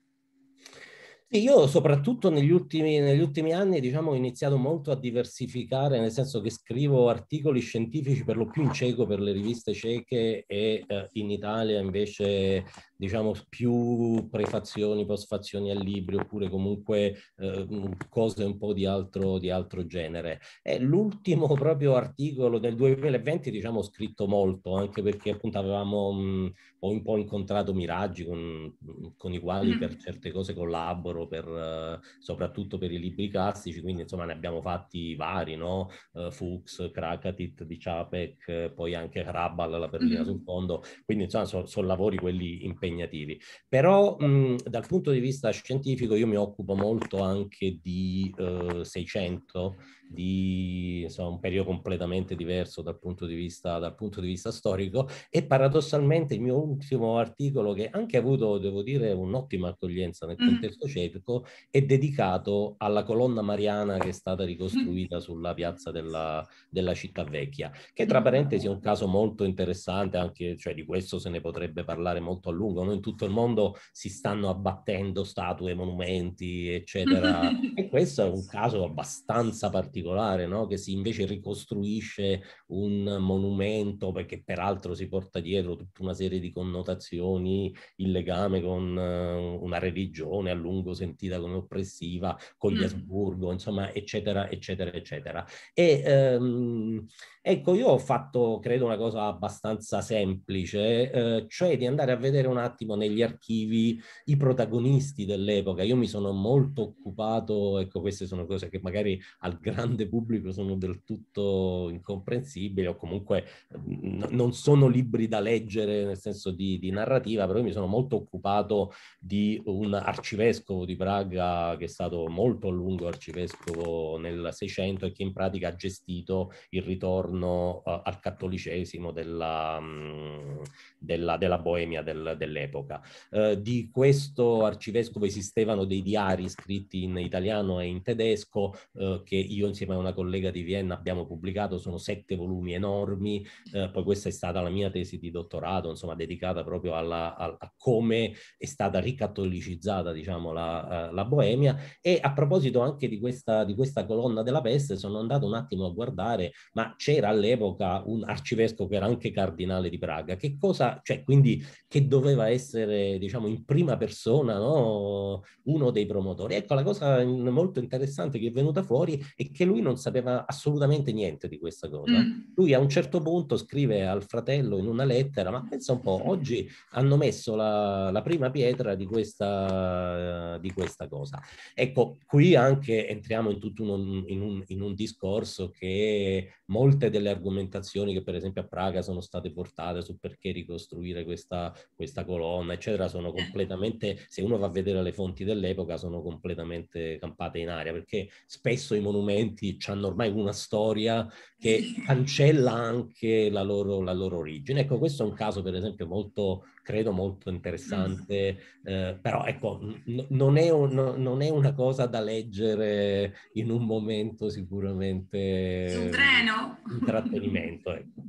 Io soprattutto negli ultimi, negli ultimi, anni diciamo, ho iniziato molto a diversificare, nel senso che scrivo articoli scientifici per lo più in cieco per le riviste cieche e eh, in Italia invece diciamo più prefazioni, postfazioni a libri oppure comunque eh, cose un po' di altro, di altro genere. E l'ultimo proprio articolo del 2020 diciamo ho scritto molto anche perché appunto avevamo mh, ho un po' incontrato Miraggi con, con i quali mm. per certe cose collaboro, per, uh, soprattutto per i libri classici, quindi insomma ne abbiamo fatti vari, no? Uh, Fuchs, Krakatit di Ciapek, poi anche Krabal, la perlina mm. sul fondo, quindi insomma sono so lavori quelli impegnati impegnativi. Però mh, dal punto di vista scientifico io mi occupo molto anche di eh, 600 di insomma, un periodo completamente diverso dal punto, di vista, dal punto di vista storico e paradossalmente il mio ultimo articolo che anche ha avuto, devo dire, un'ottima accoglienza nel mm. contesto ceco è dedicato alla colonna mariana che è stata ricostruita sulla piazza della, della città vecchia, che tra parentesi è un caso molto interessante, anche cioè, di questo se ne potrebbe parlare molto a lungo, no? in tutto il mondo si stanno abbattendo statue, monumenti, eccetera, e questo è un caso abbastanza particolare particolare, no? che si invece ricostruisce un monumento, perché peraltro si porta dietro tutta una serie di connotazioni, il legame con uh, una religione a lungo sentita come oppressiva, con gli mm. Asburgo, insomma, eccetera, eccetera, eccetera. E um, ecco, io ho fatto, credo, una cosa abbastanza semplice, eh, cioè di andare a vedere un attimo negli archivi i protagonisti dell'epoca. Io mi sono molto occupato, ecco, queste sono cose che magari al grande pubblico sono del tutto incomprensibili o comunque n- non sono libri da leggere nel senso di, di narrativa, però io mi sono molto occupato di un arcivescovo di Praga che è stato molto a lungo arcivescovo nel Seicento e che in pratica ha gestito il ritorno uh, al cattolicesimo della, um, della, della Boemia del, dell'epoca. Uh, di questo arcivescovo esistevano dei diari scritti in italiano e in tedesco uh, che io insieme a una collega di Vienna abbiamo pubblicato, sono sette volumi enormi, poi questa è stata la mia tesi di dottorato, insomma dedicata proprio alla, a, a come è stata ricattolicizzata diciamo la, la Boemia. E a proposito anche di questa, di questa colonna della peste sono andato un attimo a guardare, ma c'era all'epoca un arcivescovo che era anche cardinale di Praga, che cosa, cioè quindi che doveva essere diciamo in prima persona no? uno dei promotori. Ecco la cosa molto interessante che è venuta fuori è che lui non sapeva assolutamente niente di questa cosa. Mm. Lui a un certo punto scrive al fratello in una lettera, ma pensa un po', oggi hanno messo la, la prima pietra di questa, di questa cosa. Ecco, qui anche entriamo in tutto un, in un, in un discorso che molte delle argomentazioni che per esempio a Praga sono state portate su perché ricostruire questa, questa colonna, eccetera, sono eh. completamente, se uno va a vedere le fonti dell'epoca, sono completamente campate in aria, perché spesso i monumenti hanno ormai una storia che cancella anche la loro, la loro origine. Ecco, questo è un caso per esempio molto credo molto interessante, eh, però ecco, n- non, è un, non, è una cosa da leggere in un momento sicuramente... Sul treno? Intrattenimento, ecco.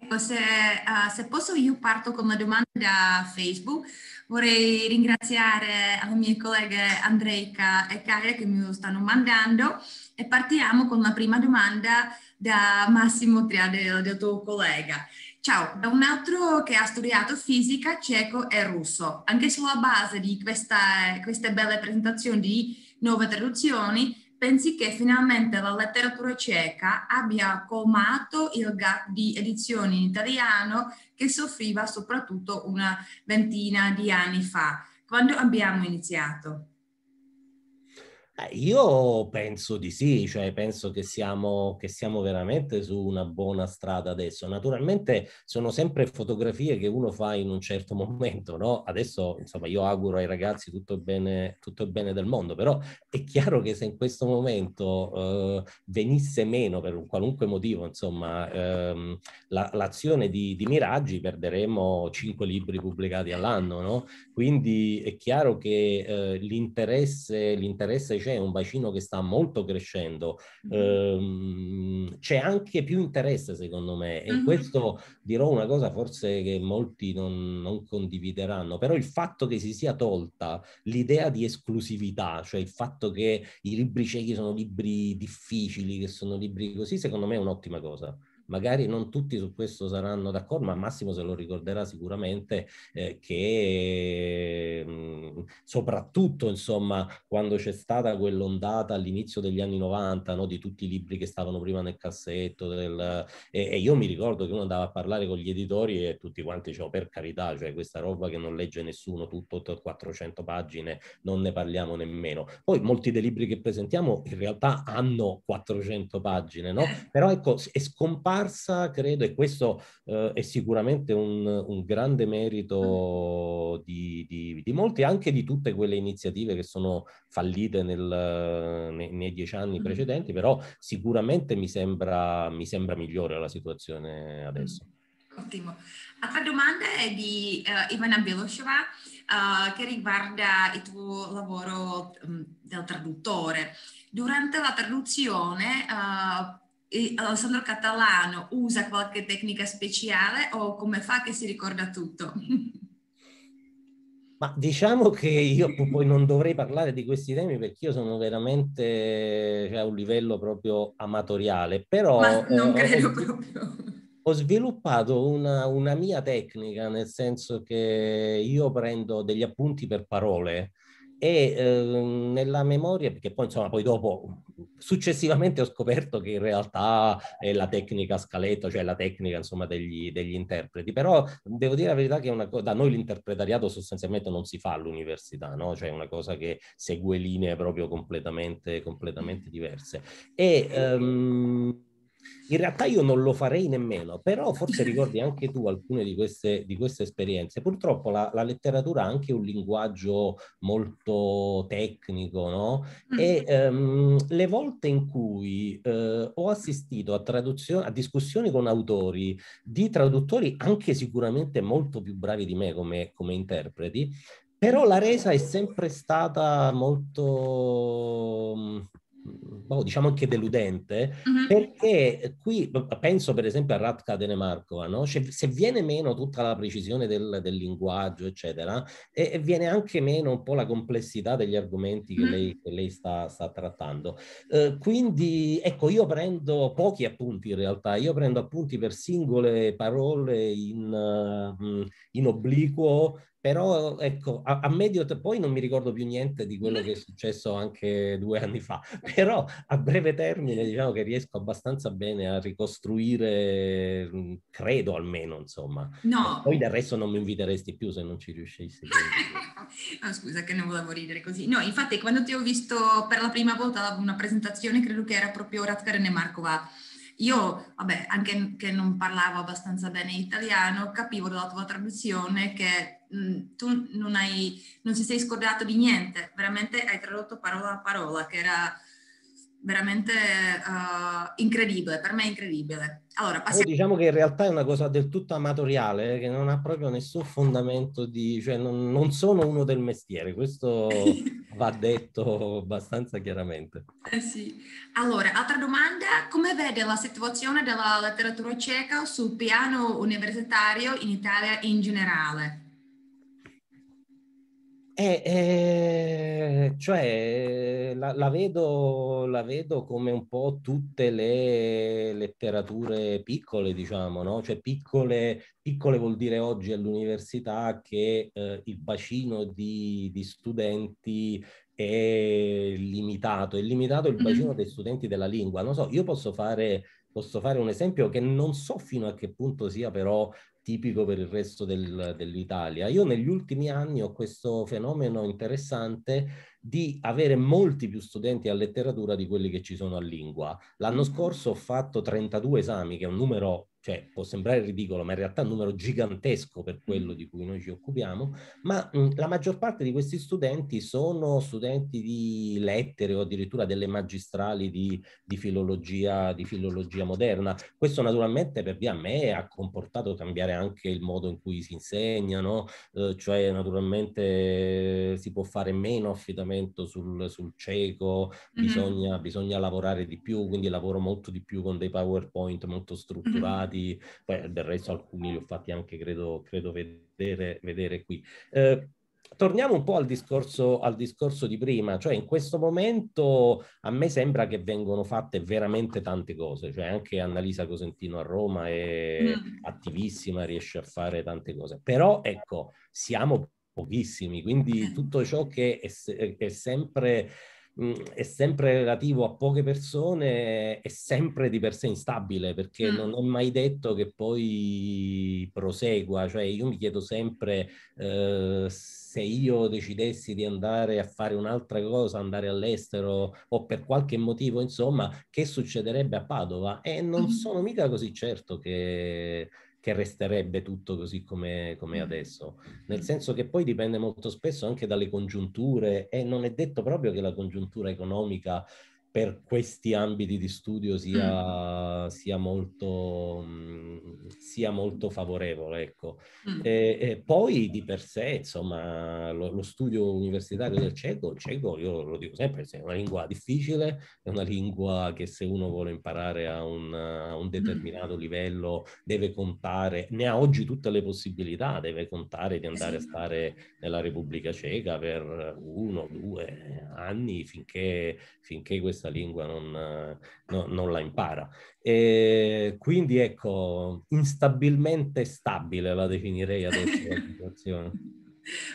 ecco se, uh, se, posso io parto con una domanda da Facebook, vorrei ringraziare alle mie colleghe Andreika e Kaia che mi stanno mandando e partiamo con la prima domanda da Massimo Triade, del tuo collega. Ciao, da un altro che ha studiato fisica ceco e russo. Anche sulla base di questa, queste belle presentazioni di nuove traduzioni, pensi che finalmente la letteratura ceca abbia colmato il gap di edizioni in italiano che soffriva soprattutto una ventina di anni fa, quando abbiamo iniziato? Eh, io penso di sì, cioè penso che siamo, che siamo veramente su una buona strada adesso. Naturalmente sono sempre fotografie che uno fa in un certo momento, no? Adesso, insomma, io auguro ai ragazzi tutto bene, tutto bene del mondo, però è chiaro che se in questo momento eh, venisse meno per un qualunque motivo, insomma, ehm, la, l'azione di, di Miraggi, perderemo cinque libri pubblicati all'anno, no? Quindi è chiaro che eh, l'interesse, l'interesse c'è, un bacino che sta molto crescendo, ehm, c'è anche più interesse secondo me e mm-hmm. questo dirò una cosa forse che molti non, non, condivideranno, però il fatto che si sia tolta l'idea di esclusività, cioè il fatto che i libri ciechi sono libri difficili, che sono libri così, secondo me è un'ottima cosa magari non tutti su questo saranno d'accordo, ma Massimo se lo ricorderà sicuramente eh, che mh, mm, soprattutto insomma quando c'è stata quell'ondata all'inizio degli anni 90 no, di tutti i libri che stavano prima nel cassetto del, e, e, io mi ricordo che uno andava a parlare con gli editori e tutti quanti dicevano per carità, cioè questa roba che non legge nessuno, tutto 400 pagine, non ne parliamo nemmeno. Poi molti dei libri che presentiamo in realtà hanno 400 pagine, no? Eh. Però ecco, è scomparso scomparsa, credo, e questo eh, è sicuramente un, un grande merito di, di, di, molti, anche di tutte quelle iniziative che sono fallite nel, nei, nei, dieci anni precedenti, però sicuramente mi sembra, mi sembra migliore la situazione adesso. Ottimo. Altra domanda è di uh, Ivana Belosheva uh, che riguarda il tuo lavoro um, del traduttore. Durante la traduzione uh, Alessandro Catalano usa qualche tecnica speciale o come fa che si ricorda tutto? Ma diciamo che io poi non dovrei parlare di questi temi perché io sono veramente cioè, a un livello proprio amatoriale, però... Ma non credo ho, proprio. Ho sviluppato una, una, mia tecnica, nel senso che io prendo degli appunti per parole e eh, nella memoria, perché poi insomma poi dopo successivamente ho scoperto che in realtà è la tecnica scaletto, cioè la tecnica insomma degli, degli interpreti, però devo dire la verità che una, da noi l'interpretariato sostanzialmente non si fa all'università, no? cioè una cosa che segue linee proprio completamente, completamente diverse. E, um, in realtà io non lo farei nemmeno, però forse ricordi anche tu alcune di queste, di queste esperienze. Purtroppo la, la, letteratura ha anche un linguaggio molto tecnico, no? E um, le volte in cui uh, ho assistito a, a discussioni con autori di traduttori anche sicuramente molto più bravi di me come, come interpreti, però la resa è sempre stata molto boh, diciamo anche deludente, uh-huh. perché qui penso per esempio a Radka Denemarkova, no? cioè, se viene meno tutta la precisione del, del linguaggio, eccetera, e, e, viene anche meno un po' la complessità degli argomenti che uh-huh. lei, che lei sta, sta, trattando. Uh, quindi, ecco, io prendo pochi appunti in realtà, io prendo appunti per singole parole in, in obliquo, però ecco, a, a medio te- poi non mi ricordo più niente di quello che è successo anche due anni fa, però a breve termine diciamo che riesco abbastanza bene a ricostruire, mm, credo almeno, insomma. No. Poi del resto non mi inviteresti più se non ci riuscissi. no, scusa che non volevo ridere così. No, infatti quando ti ho visto per la prima volta una presentazione, credo che era proprio Ratkarene Markova, io, vabbè, anche che non parlavo abbastanza bene italiano, capivo dalla tua traduzione che mh, mm, tu non, hai, non ti sei scordato di niente, veramente hai tradotto parola a parola, che era veramente uh, incredibile, per me è incredibile. Allora, passiamo... Diciamo che in realtà è una cosa del tutto amatoriale, eh, che non ha proprio nessun fondamento di... cioè non, non sono uno del mestiere, questo va detto abbastanza chiaramente. Eh sì. Allora, altra domanda, come vede la situazione della letteratura ceca sul piano universitario in Italia in generale? Eh, eh, cioè, la, la, vedo, la, vedo, come un po' tutte le letterature piccole, diciamo, no? Cioè, piccole, piccole vuol dire oggi all'università che eh, il bacino di, di, studenti è limitato, è limitato il bacino dei studenti della lingua. Non so, io posso fare, posso fare un esempio che non so fino a che punto sia però tipico per il resto del, dell'Italia. Io negli ultimi anni ho questo fenomeno interessante di avere molti più studenti a letteratura di quelli che ci sono a lingua. L'anno mm-hmm. scorso ho fatto 32 esami, che è un numero cioè può sembrare ridicolo, ma in realtà è un numero gigantesco per quello di cui noi ci occupiamo, ma mh, la maggior parte di questi studenti sono studenti di lettere o addirittura delle magistrali di, di, filologia, di filologia moderna. Questo naturalmente per via a me ha comportato cambiare anche il modo in cui si insegnano, eh, cioè naturalmente si può fare meno affidamento sul, sul cieco, mm-hmm. bisogna, bisogna lavorare di più, quindi lavoro molto di più con dei PowerPoint molto strutturati. Mm-hmm fatti, poi del resto alcuni li ho fatti anche, credo, credo vedere, vedere qui. Eh, torniamo un po' al discorso, al discorso di prima, cioè in questo momento a me sembra che vengono fatte veramente tante cose, cioè anche Annalisa Cosentino a Roma è mm. attivissima, riesce a fare tante cose, però ecco, siamo pochissimi, quindi eh. tutto ciò che è, è sempre è sempre relativo a poche persone, è sempre di per sé instabile perché mm. non è mai detto che poi prosegua. Cioè, io mi chiedo sempre eh, se io decidessi di andare a fare un'altra cosa, andare all'estero o per qualche motivo, insomma, che succederebbe a Padova? E non mm. sono mica così certo che che resterebbe tutto così come, come adesso, nel senso che poi dipende molto spesso anche dalle congiunture e non è detto proprio che la congiuntura economica per questi ambiti di studio sia, mm. sia, molto, mh, sia molto favorevole. Ecco. Mm. E, e, poi di per sé, insomma, lo, lo, studio universitario del ceco, il ceco, io lo dico sempre, è una lingua difficile, è una lingua che se uno vuole imparare a un, a un mm. determinato mm. livello deve contare, ne ha oggi tutte le possibilità, deve contare di andare a stare nella Repubblica Ceca per uno, due anni finché, finché questa questa lingua non, no, non la impara. E quindi ecco, instabilmente stabile la definirei adesso la situazione.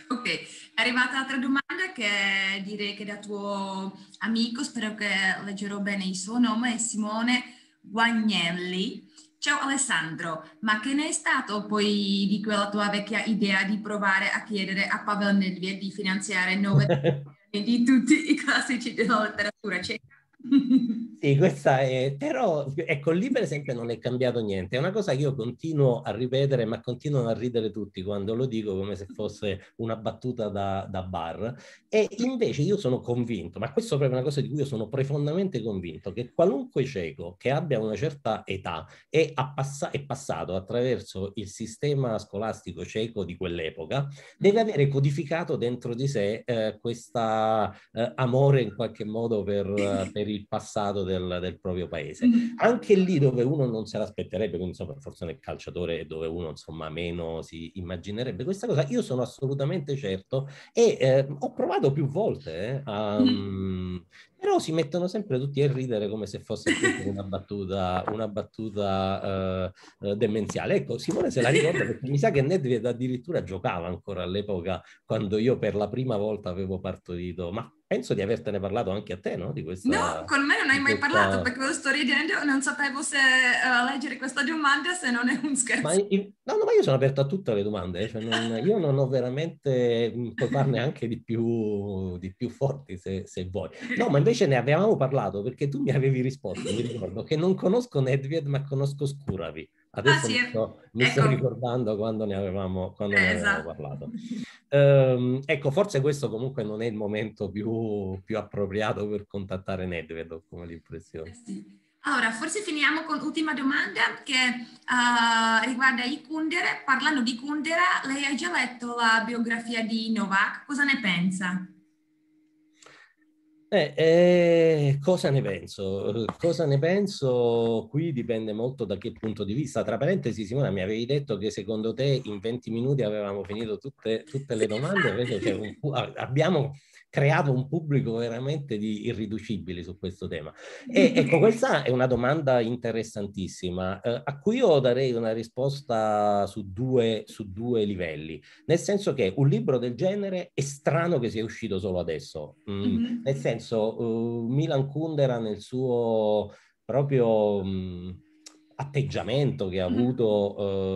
Ok, è arrivata l'altra domanda che direi che da tuo amico, spero che leggerò bene il suo nome, è Simone Guagnelli. Ciao Alessandro, ma che ne è stato poi di quella tua vecchia idea di provare a chiedere a Pavel Nedved di finanziare nove di tutti i classici della letteratura ceca? Sì, questa è, però ecco, lì per esempio non è cambiato niente, è una cosa che io continuo a ripetere, ma continuano a ridere tutti quando lo dico come se fosse una battuta da, da bar, e invece io sono convinto, ma questo è proprio una cosa di cui io sono profondamente convinto, che qualunque cieco che abbia una certa età e pass- è passato attraverso il sistema scolastico cieco di quell'epoca, deve avere codificato dentro di sé eh, questo eh, amore in qualche modo per, per il passato del, del proprio paese. Mm. Anche lì dove uno non se l'aspetterebbe, quindi insomma forse nel calciatore dove uno insomma meno si immaginerebbe questa cosa, io sono assolutamente certo e eh, ho provato più volte eh, a, um, però si mettono sempre tutti a ridere come se fosse una battuta, una battuta uh, demenziale. Ecco, Simone se la ricorda perché mi sa che Nedved addirittura giocava ancora all'epoca quando io per la prima volta avevo partorito, ma penso di avertene parlato anche a te, no? Di questa, no, con me non hai mai questa... parlato perché lo sto ridendo, non sapevo se uh, leggere questa domanda se non è un scherzo. Ma il... no, no, ma io sono aperto a tutte le domande, cioè non, io non ho veramente, puoi farne anche di più, di più forti se, se vuoi. No, ma invece invece ne avevamo parlato perché tu mi avevi risposto, mi ricordo, che non conosco Nedved ma conosco Scuravi. Adesso ah, sì. mi, sto, mi ecco. sto, ricordando quando ne avevamo, quando ne avevamo esatto. parlato. Um, ecco, forse questo comunque non è il momento più, più appropriato per contattare Nedved, ho come l'impressione. Eh sì. Allora, forse finiamo con l'ultima domanda che uh, riguarda i Kundera. Parlando di Kundera, lei ha già letto la biografia di Novak, cosa ne pensa? Eh, eh, cosa ne penso? Cosa ne penso? Qui dipende molto da che punto di vista. Tra parentesi, Simona, mi avevi detto che secondo te in 20 minuti avevamo finito tutte, tutte le domande, invece cioè, abbiamo creato un pubblico veramente di irriducibili su questo tema. E ecco, questa è una domanda interessantissima, eh, a cui io darei una risposta su due, su due livelli, nel senso che un libro del genere è strano che sia uscito solo adesso, mm, mm-hmm. nel senso uh, Milan Kundera nel suo proprio... Mm, atteggiamento che ha avuto,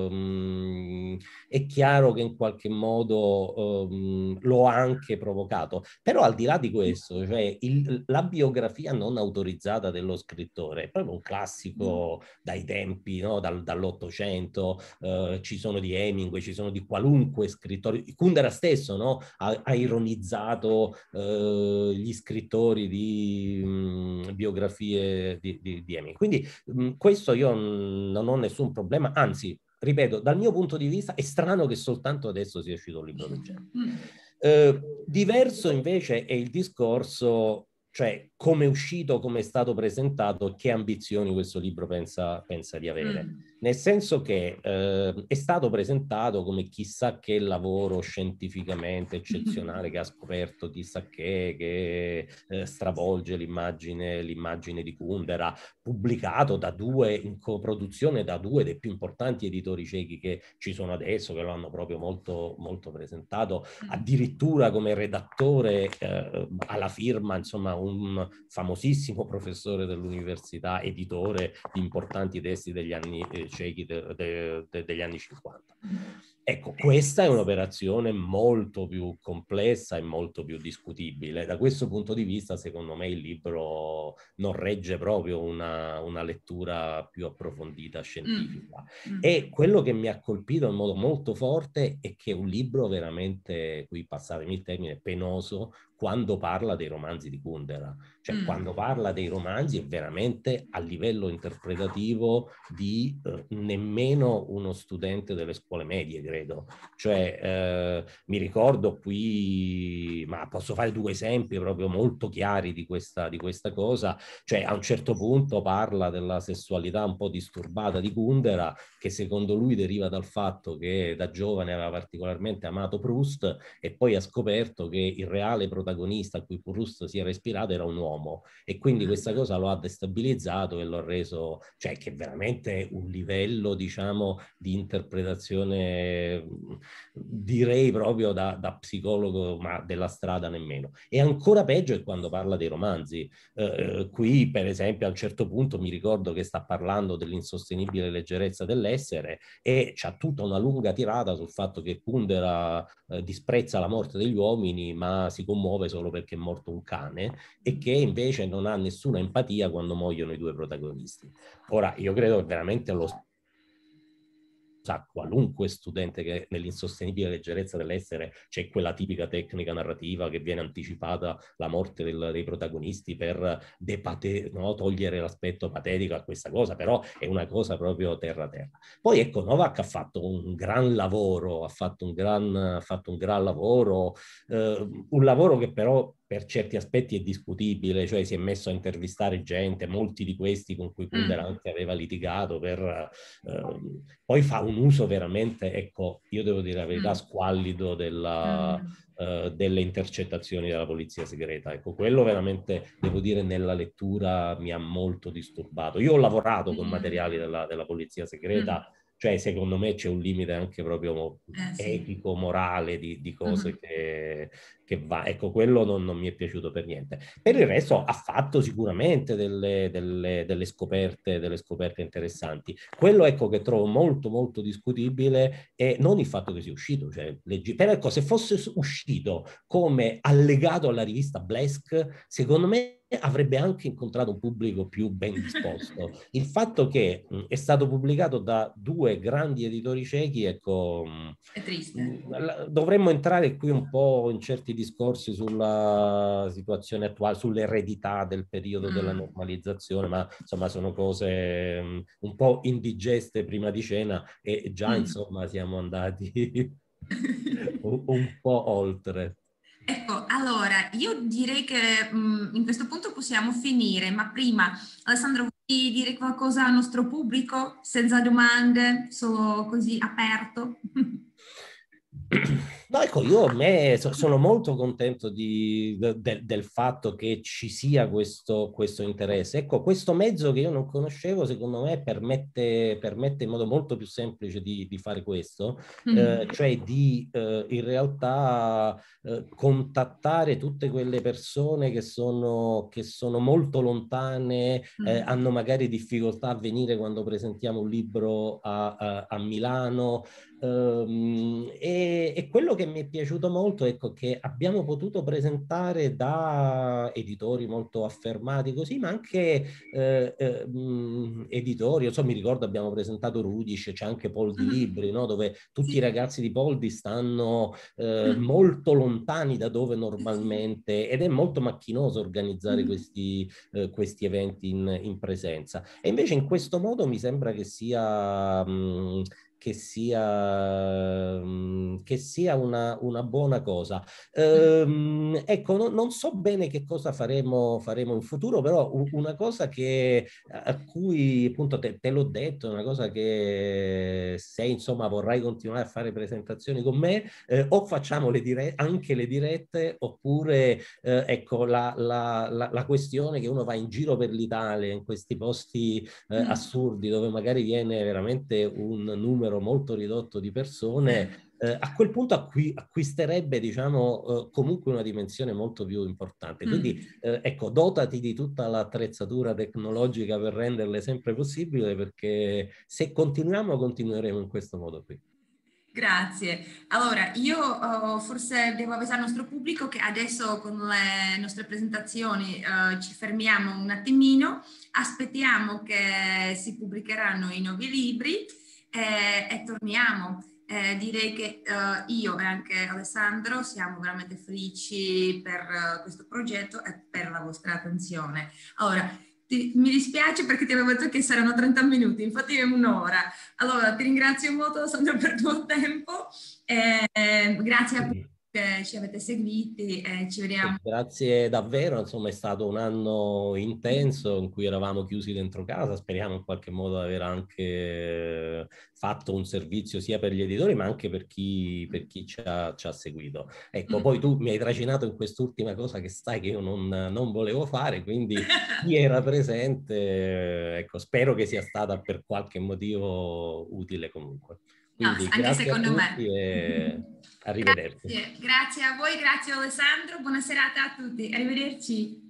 um, è chiaro che in qualche modo um, lo ha anche provocato. Però al di là di questo, cioè il, la biografia non autorizzata dello scrittore è proprio un classico dai tempi, no? Dal, dall'Ottocento, uh, ci sono di Hemingway, ci sono di qualunque scrittore. Kundera stesso no? ha, ha, ironizzato uh, gli scrittori di um, biografie di, di, di Hemingway. Quindi questo io non ho nessun problema, anzi, ripeto, dal mio punto di vista è strano che soltanto adesso sia uscito un libro del genere. Mm. Eh, diverso invece è il discorso, cioè come è uscito, come è stato presentato, che ambizioni questo libro pensa, pensa di avere. Mm nel senso che eh, è stato presentato come chissà che lavoro scientificamente eccezionale che ha scoperto chissà che, che eh, stravolge l'immagine, l'immagine di Kundera, pubblicato da due, in coproduzione da due dei più importanti editori ciechi che ci sono adesso, che lo hanno proprio molto, molto presentato, addirittura come redattore eh, alla firma, insomma, un famosissimo professore dell'università, editore di importanti testi degli anni ciechi de, de, de, degli anni 50. Ecco, questa è un'operazione molto più complessa e molto più discutibile. Da questo punto di vista, secondo me, il libro non regge proprio una, una lettura più approfondita scientifica. Mm. mm. E quello che mi ha colpito in modo molto forte è che è un libro veramente, qui passatemi il termine, penoso, quando parla dei romanzi di Kundera. Cioè, mm. quando parla dei romanzi è veramente a livello interpretativo di eh, nemmeno uno studente delle scuole medie, credo. Cioè, eh, mi ricordo qui, ma posso fare due esempi proprio molto chiari di questa, di questa cosa. Cioè, a un certo punto parla della sessualità un po' disturbata di Kundera, che secondo lui deriva dal fatto che da giovane aveva particolarmente amato Proust e poi ha scoperto che il reale protagonista a cui Proust si era ispirato era un uomo e quindi mm. questa cosa lo ha destabilizzato e lo ha reso, cioè che veramente un livello diciamo di interpretazione direi proprio da, da psicologo ma della strada nemmeno. E ancora peggio è quando parla dei romanzi. Eh, eh, qui per esempio a un certo punto mi ricordo che sta parlando dell'insostenibile leggerezza dell'essere e c'ha tutta una lunga tirata sul fatto che Kundera eh, disprezza la morte degli uomini ma si commuove solo perché è morto un cane e che invece non ha nessuna empatia quando muoiono i due protagonisti. Ora, io credo veramente lo sa qualunque studente che nell'insostenibile leggerezza dell'essere c'è quella tipica tecnica narrativa che viene anticipata la morte del, dei protagonisti per depate, no? togliere l'aspetto patetico a questa cosa, però è una cosa proprio terra-terra. Poi ecco, Novak ha fatto un gran lavoro, ha fatto un gran, ha fatto un gran lavoro, eh, un lavoro che però per certi aspetti è discutibile, cioè si è messo a intervistare gente, molti di questi con cui mm. anche aveva litigato, per, eh, poi fa un uso veramente, ecco, io devo dire la verità, mm. squallido della, mm. uh, delle intercettazioni della polizia segreta. Ecco, quello veramente, devo dire, nella lettura mi ha molto disturbato. Io ho lavorato con materiali della, della polizia segreta cioè, secondo me c'è un limite anche proprio eh, sì. etico, morale di, di cose uh-huh. che, che, va. Ecco, quello non, non, mi è piaciuto per niente. Per il resto ha fatto sicuramente delle, delle, delle, scoperte, delle scoperte interessanti. Quello, ecco, che trovo molto, molto discutibile è non il fatto che sia uscito. Cioè, leggi... Però, ecco, se fosse uscito come allegato alla rivista Blesk, secondo me avrebbe anche incontrato un pubblico più ben disposto. Il fatto che mh, è stato pubblicato da due grandi editori ciechi, ecco, mh, è triste. Mh, dovremmo entrare qui un po' in certi discorsi sulla situazione attuale, sull'eredità del periodo della mm. normalizzazione, ma insomma sono cose un po' indigeste prima di cena e già mm. insomma siamo andati un, un po' oltre. Ecco, allora io direi che mh, mm, in questo punto possiamo finire, ma prima Alessandro vuoi dire qualcosa al nostro pubblico senza domande, solo così aperto? No, ecco, io me sono molto contento di, de, del fatto che ci sia questo, questo, interesse. Ecco, questo mezzo che io non conoscevo, secondo me, permette, permette in modo molto più semplice di, di fare questo, mm. eh, cioè di eh, in realtà eh, contattare tutte quelle persone che sono, che sono molto lontane, mm. hanno magari difficoltà a venire quando presentiamo un libro a, a, a Milano, Um, e, e, quello che mi è piaciuto molto è ecco, che abbiamo potuto presentare da editori molto affermati così, ma anche eh, eh, editori, insomma mi ricordo abbiamo presentato Rudic, c'è anche Poldi mm. Libri, no? dove tutti i ragazzi di Poldi stanno eh, mm. molto lontani da dove normalmente, ed è molto macchinoso organizzare mm. questi, eh, questi eventi in, in, presenza. E invece in questo modo mi sembra che sia... Mh, che sia, mm, che sia una, una, buona cosa. Ehm, ecco, no, non so bene che cosa faremo, faremo in futuro, però una cosa che, a cui appunto te, te, l'ho detto, una cosa che se insomma vorrai continuare a fare presentazioni con me, eh, o facciamo le dire- anche le dirette, oppure eh, ecco la, la, la, la, questione che uno va in giro per l'Italia, in questi posti eh, mm. assurdi, dove magari viene veramente un numero numero molto ridotto di persone, eh, a quel punto acqui- acquisterebbe, diciamo, eh, comunque una dimensione molto più importante. Quindi, mm. eh, ecco, dotati di tutta l'attrezzatura tecnologica per renderle sempre possibile, perché se continuiamo, continueremo in questo modo qui. Grazie. Allora, io uh, forse devo avvisare il nostro pubblico che adesso con le nostre presentazioni uh, ci fermiamo un attimino, aspettiamo che si pubblicheranno i nuovi libri e, e torniamo. Eh, direi che uh, io e anche Alessandro siamo veramente felici per uh, questo progetto e per la vostra attenzione. Allora, ti, mi dispiace perché ti avevo detto che saranno 30 minuti, infatti è un'ora. Allora, ti ringrazio molto Alessandro per il tuo tempo, eh, grazie a tutti che ci avete seguiti e ci vediamo. Grazie davvero, insomma è stato un anno intenso in cui eravamo chiusi dentro casa, speriamo in qualche modo di aver anche fatto un servizio sia per gli editori ma anche per chi, per chi ci, ha, ci, ha, seguito. Ecco, mm. poi tu mi hai trascinato in quest'ultima cosa che sai che io non, non volevo fare, quindi chi era presente, ecco, spero che sia stata per qualche motivo utile comunque. Quindi, no, anche secondo me. E... Arrivederci. Grazie. grazie a voi, grazie Alessandro, buona serata a tutti, arrivederci.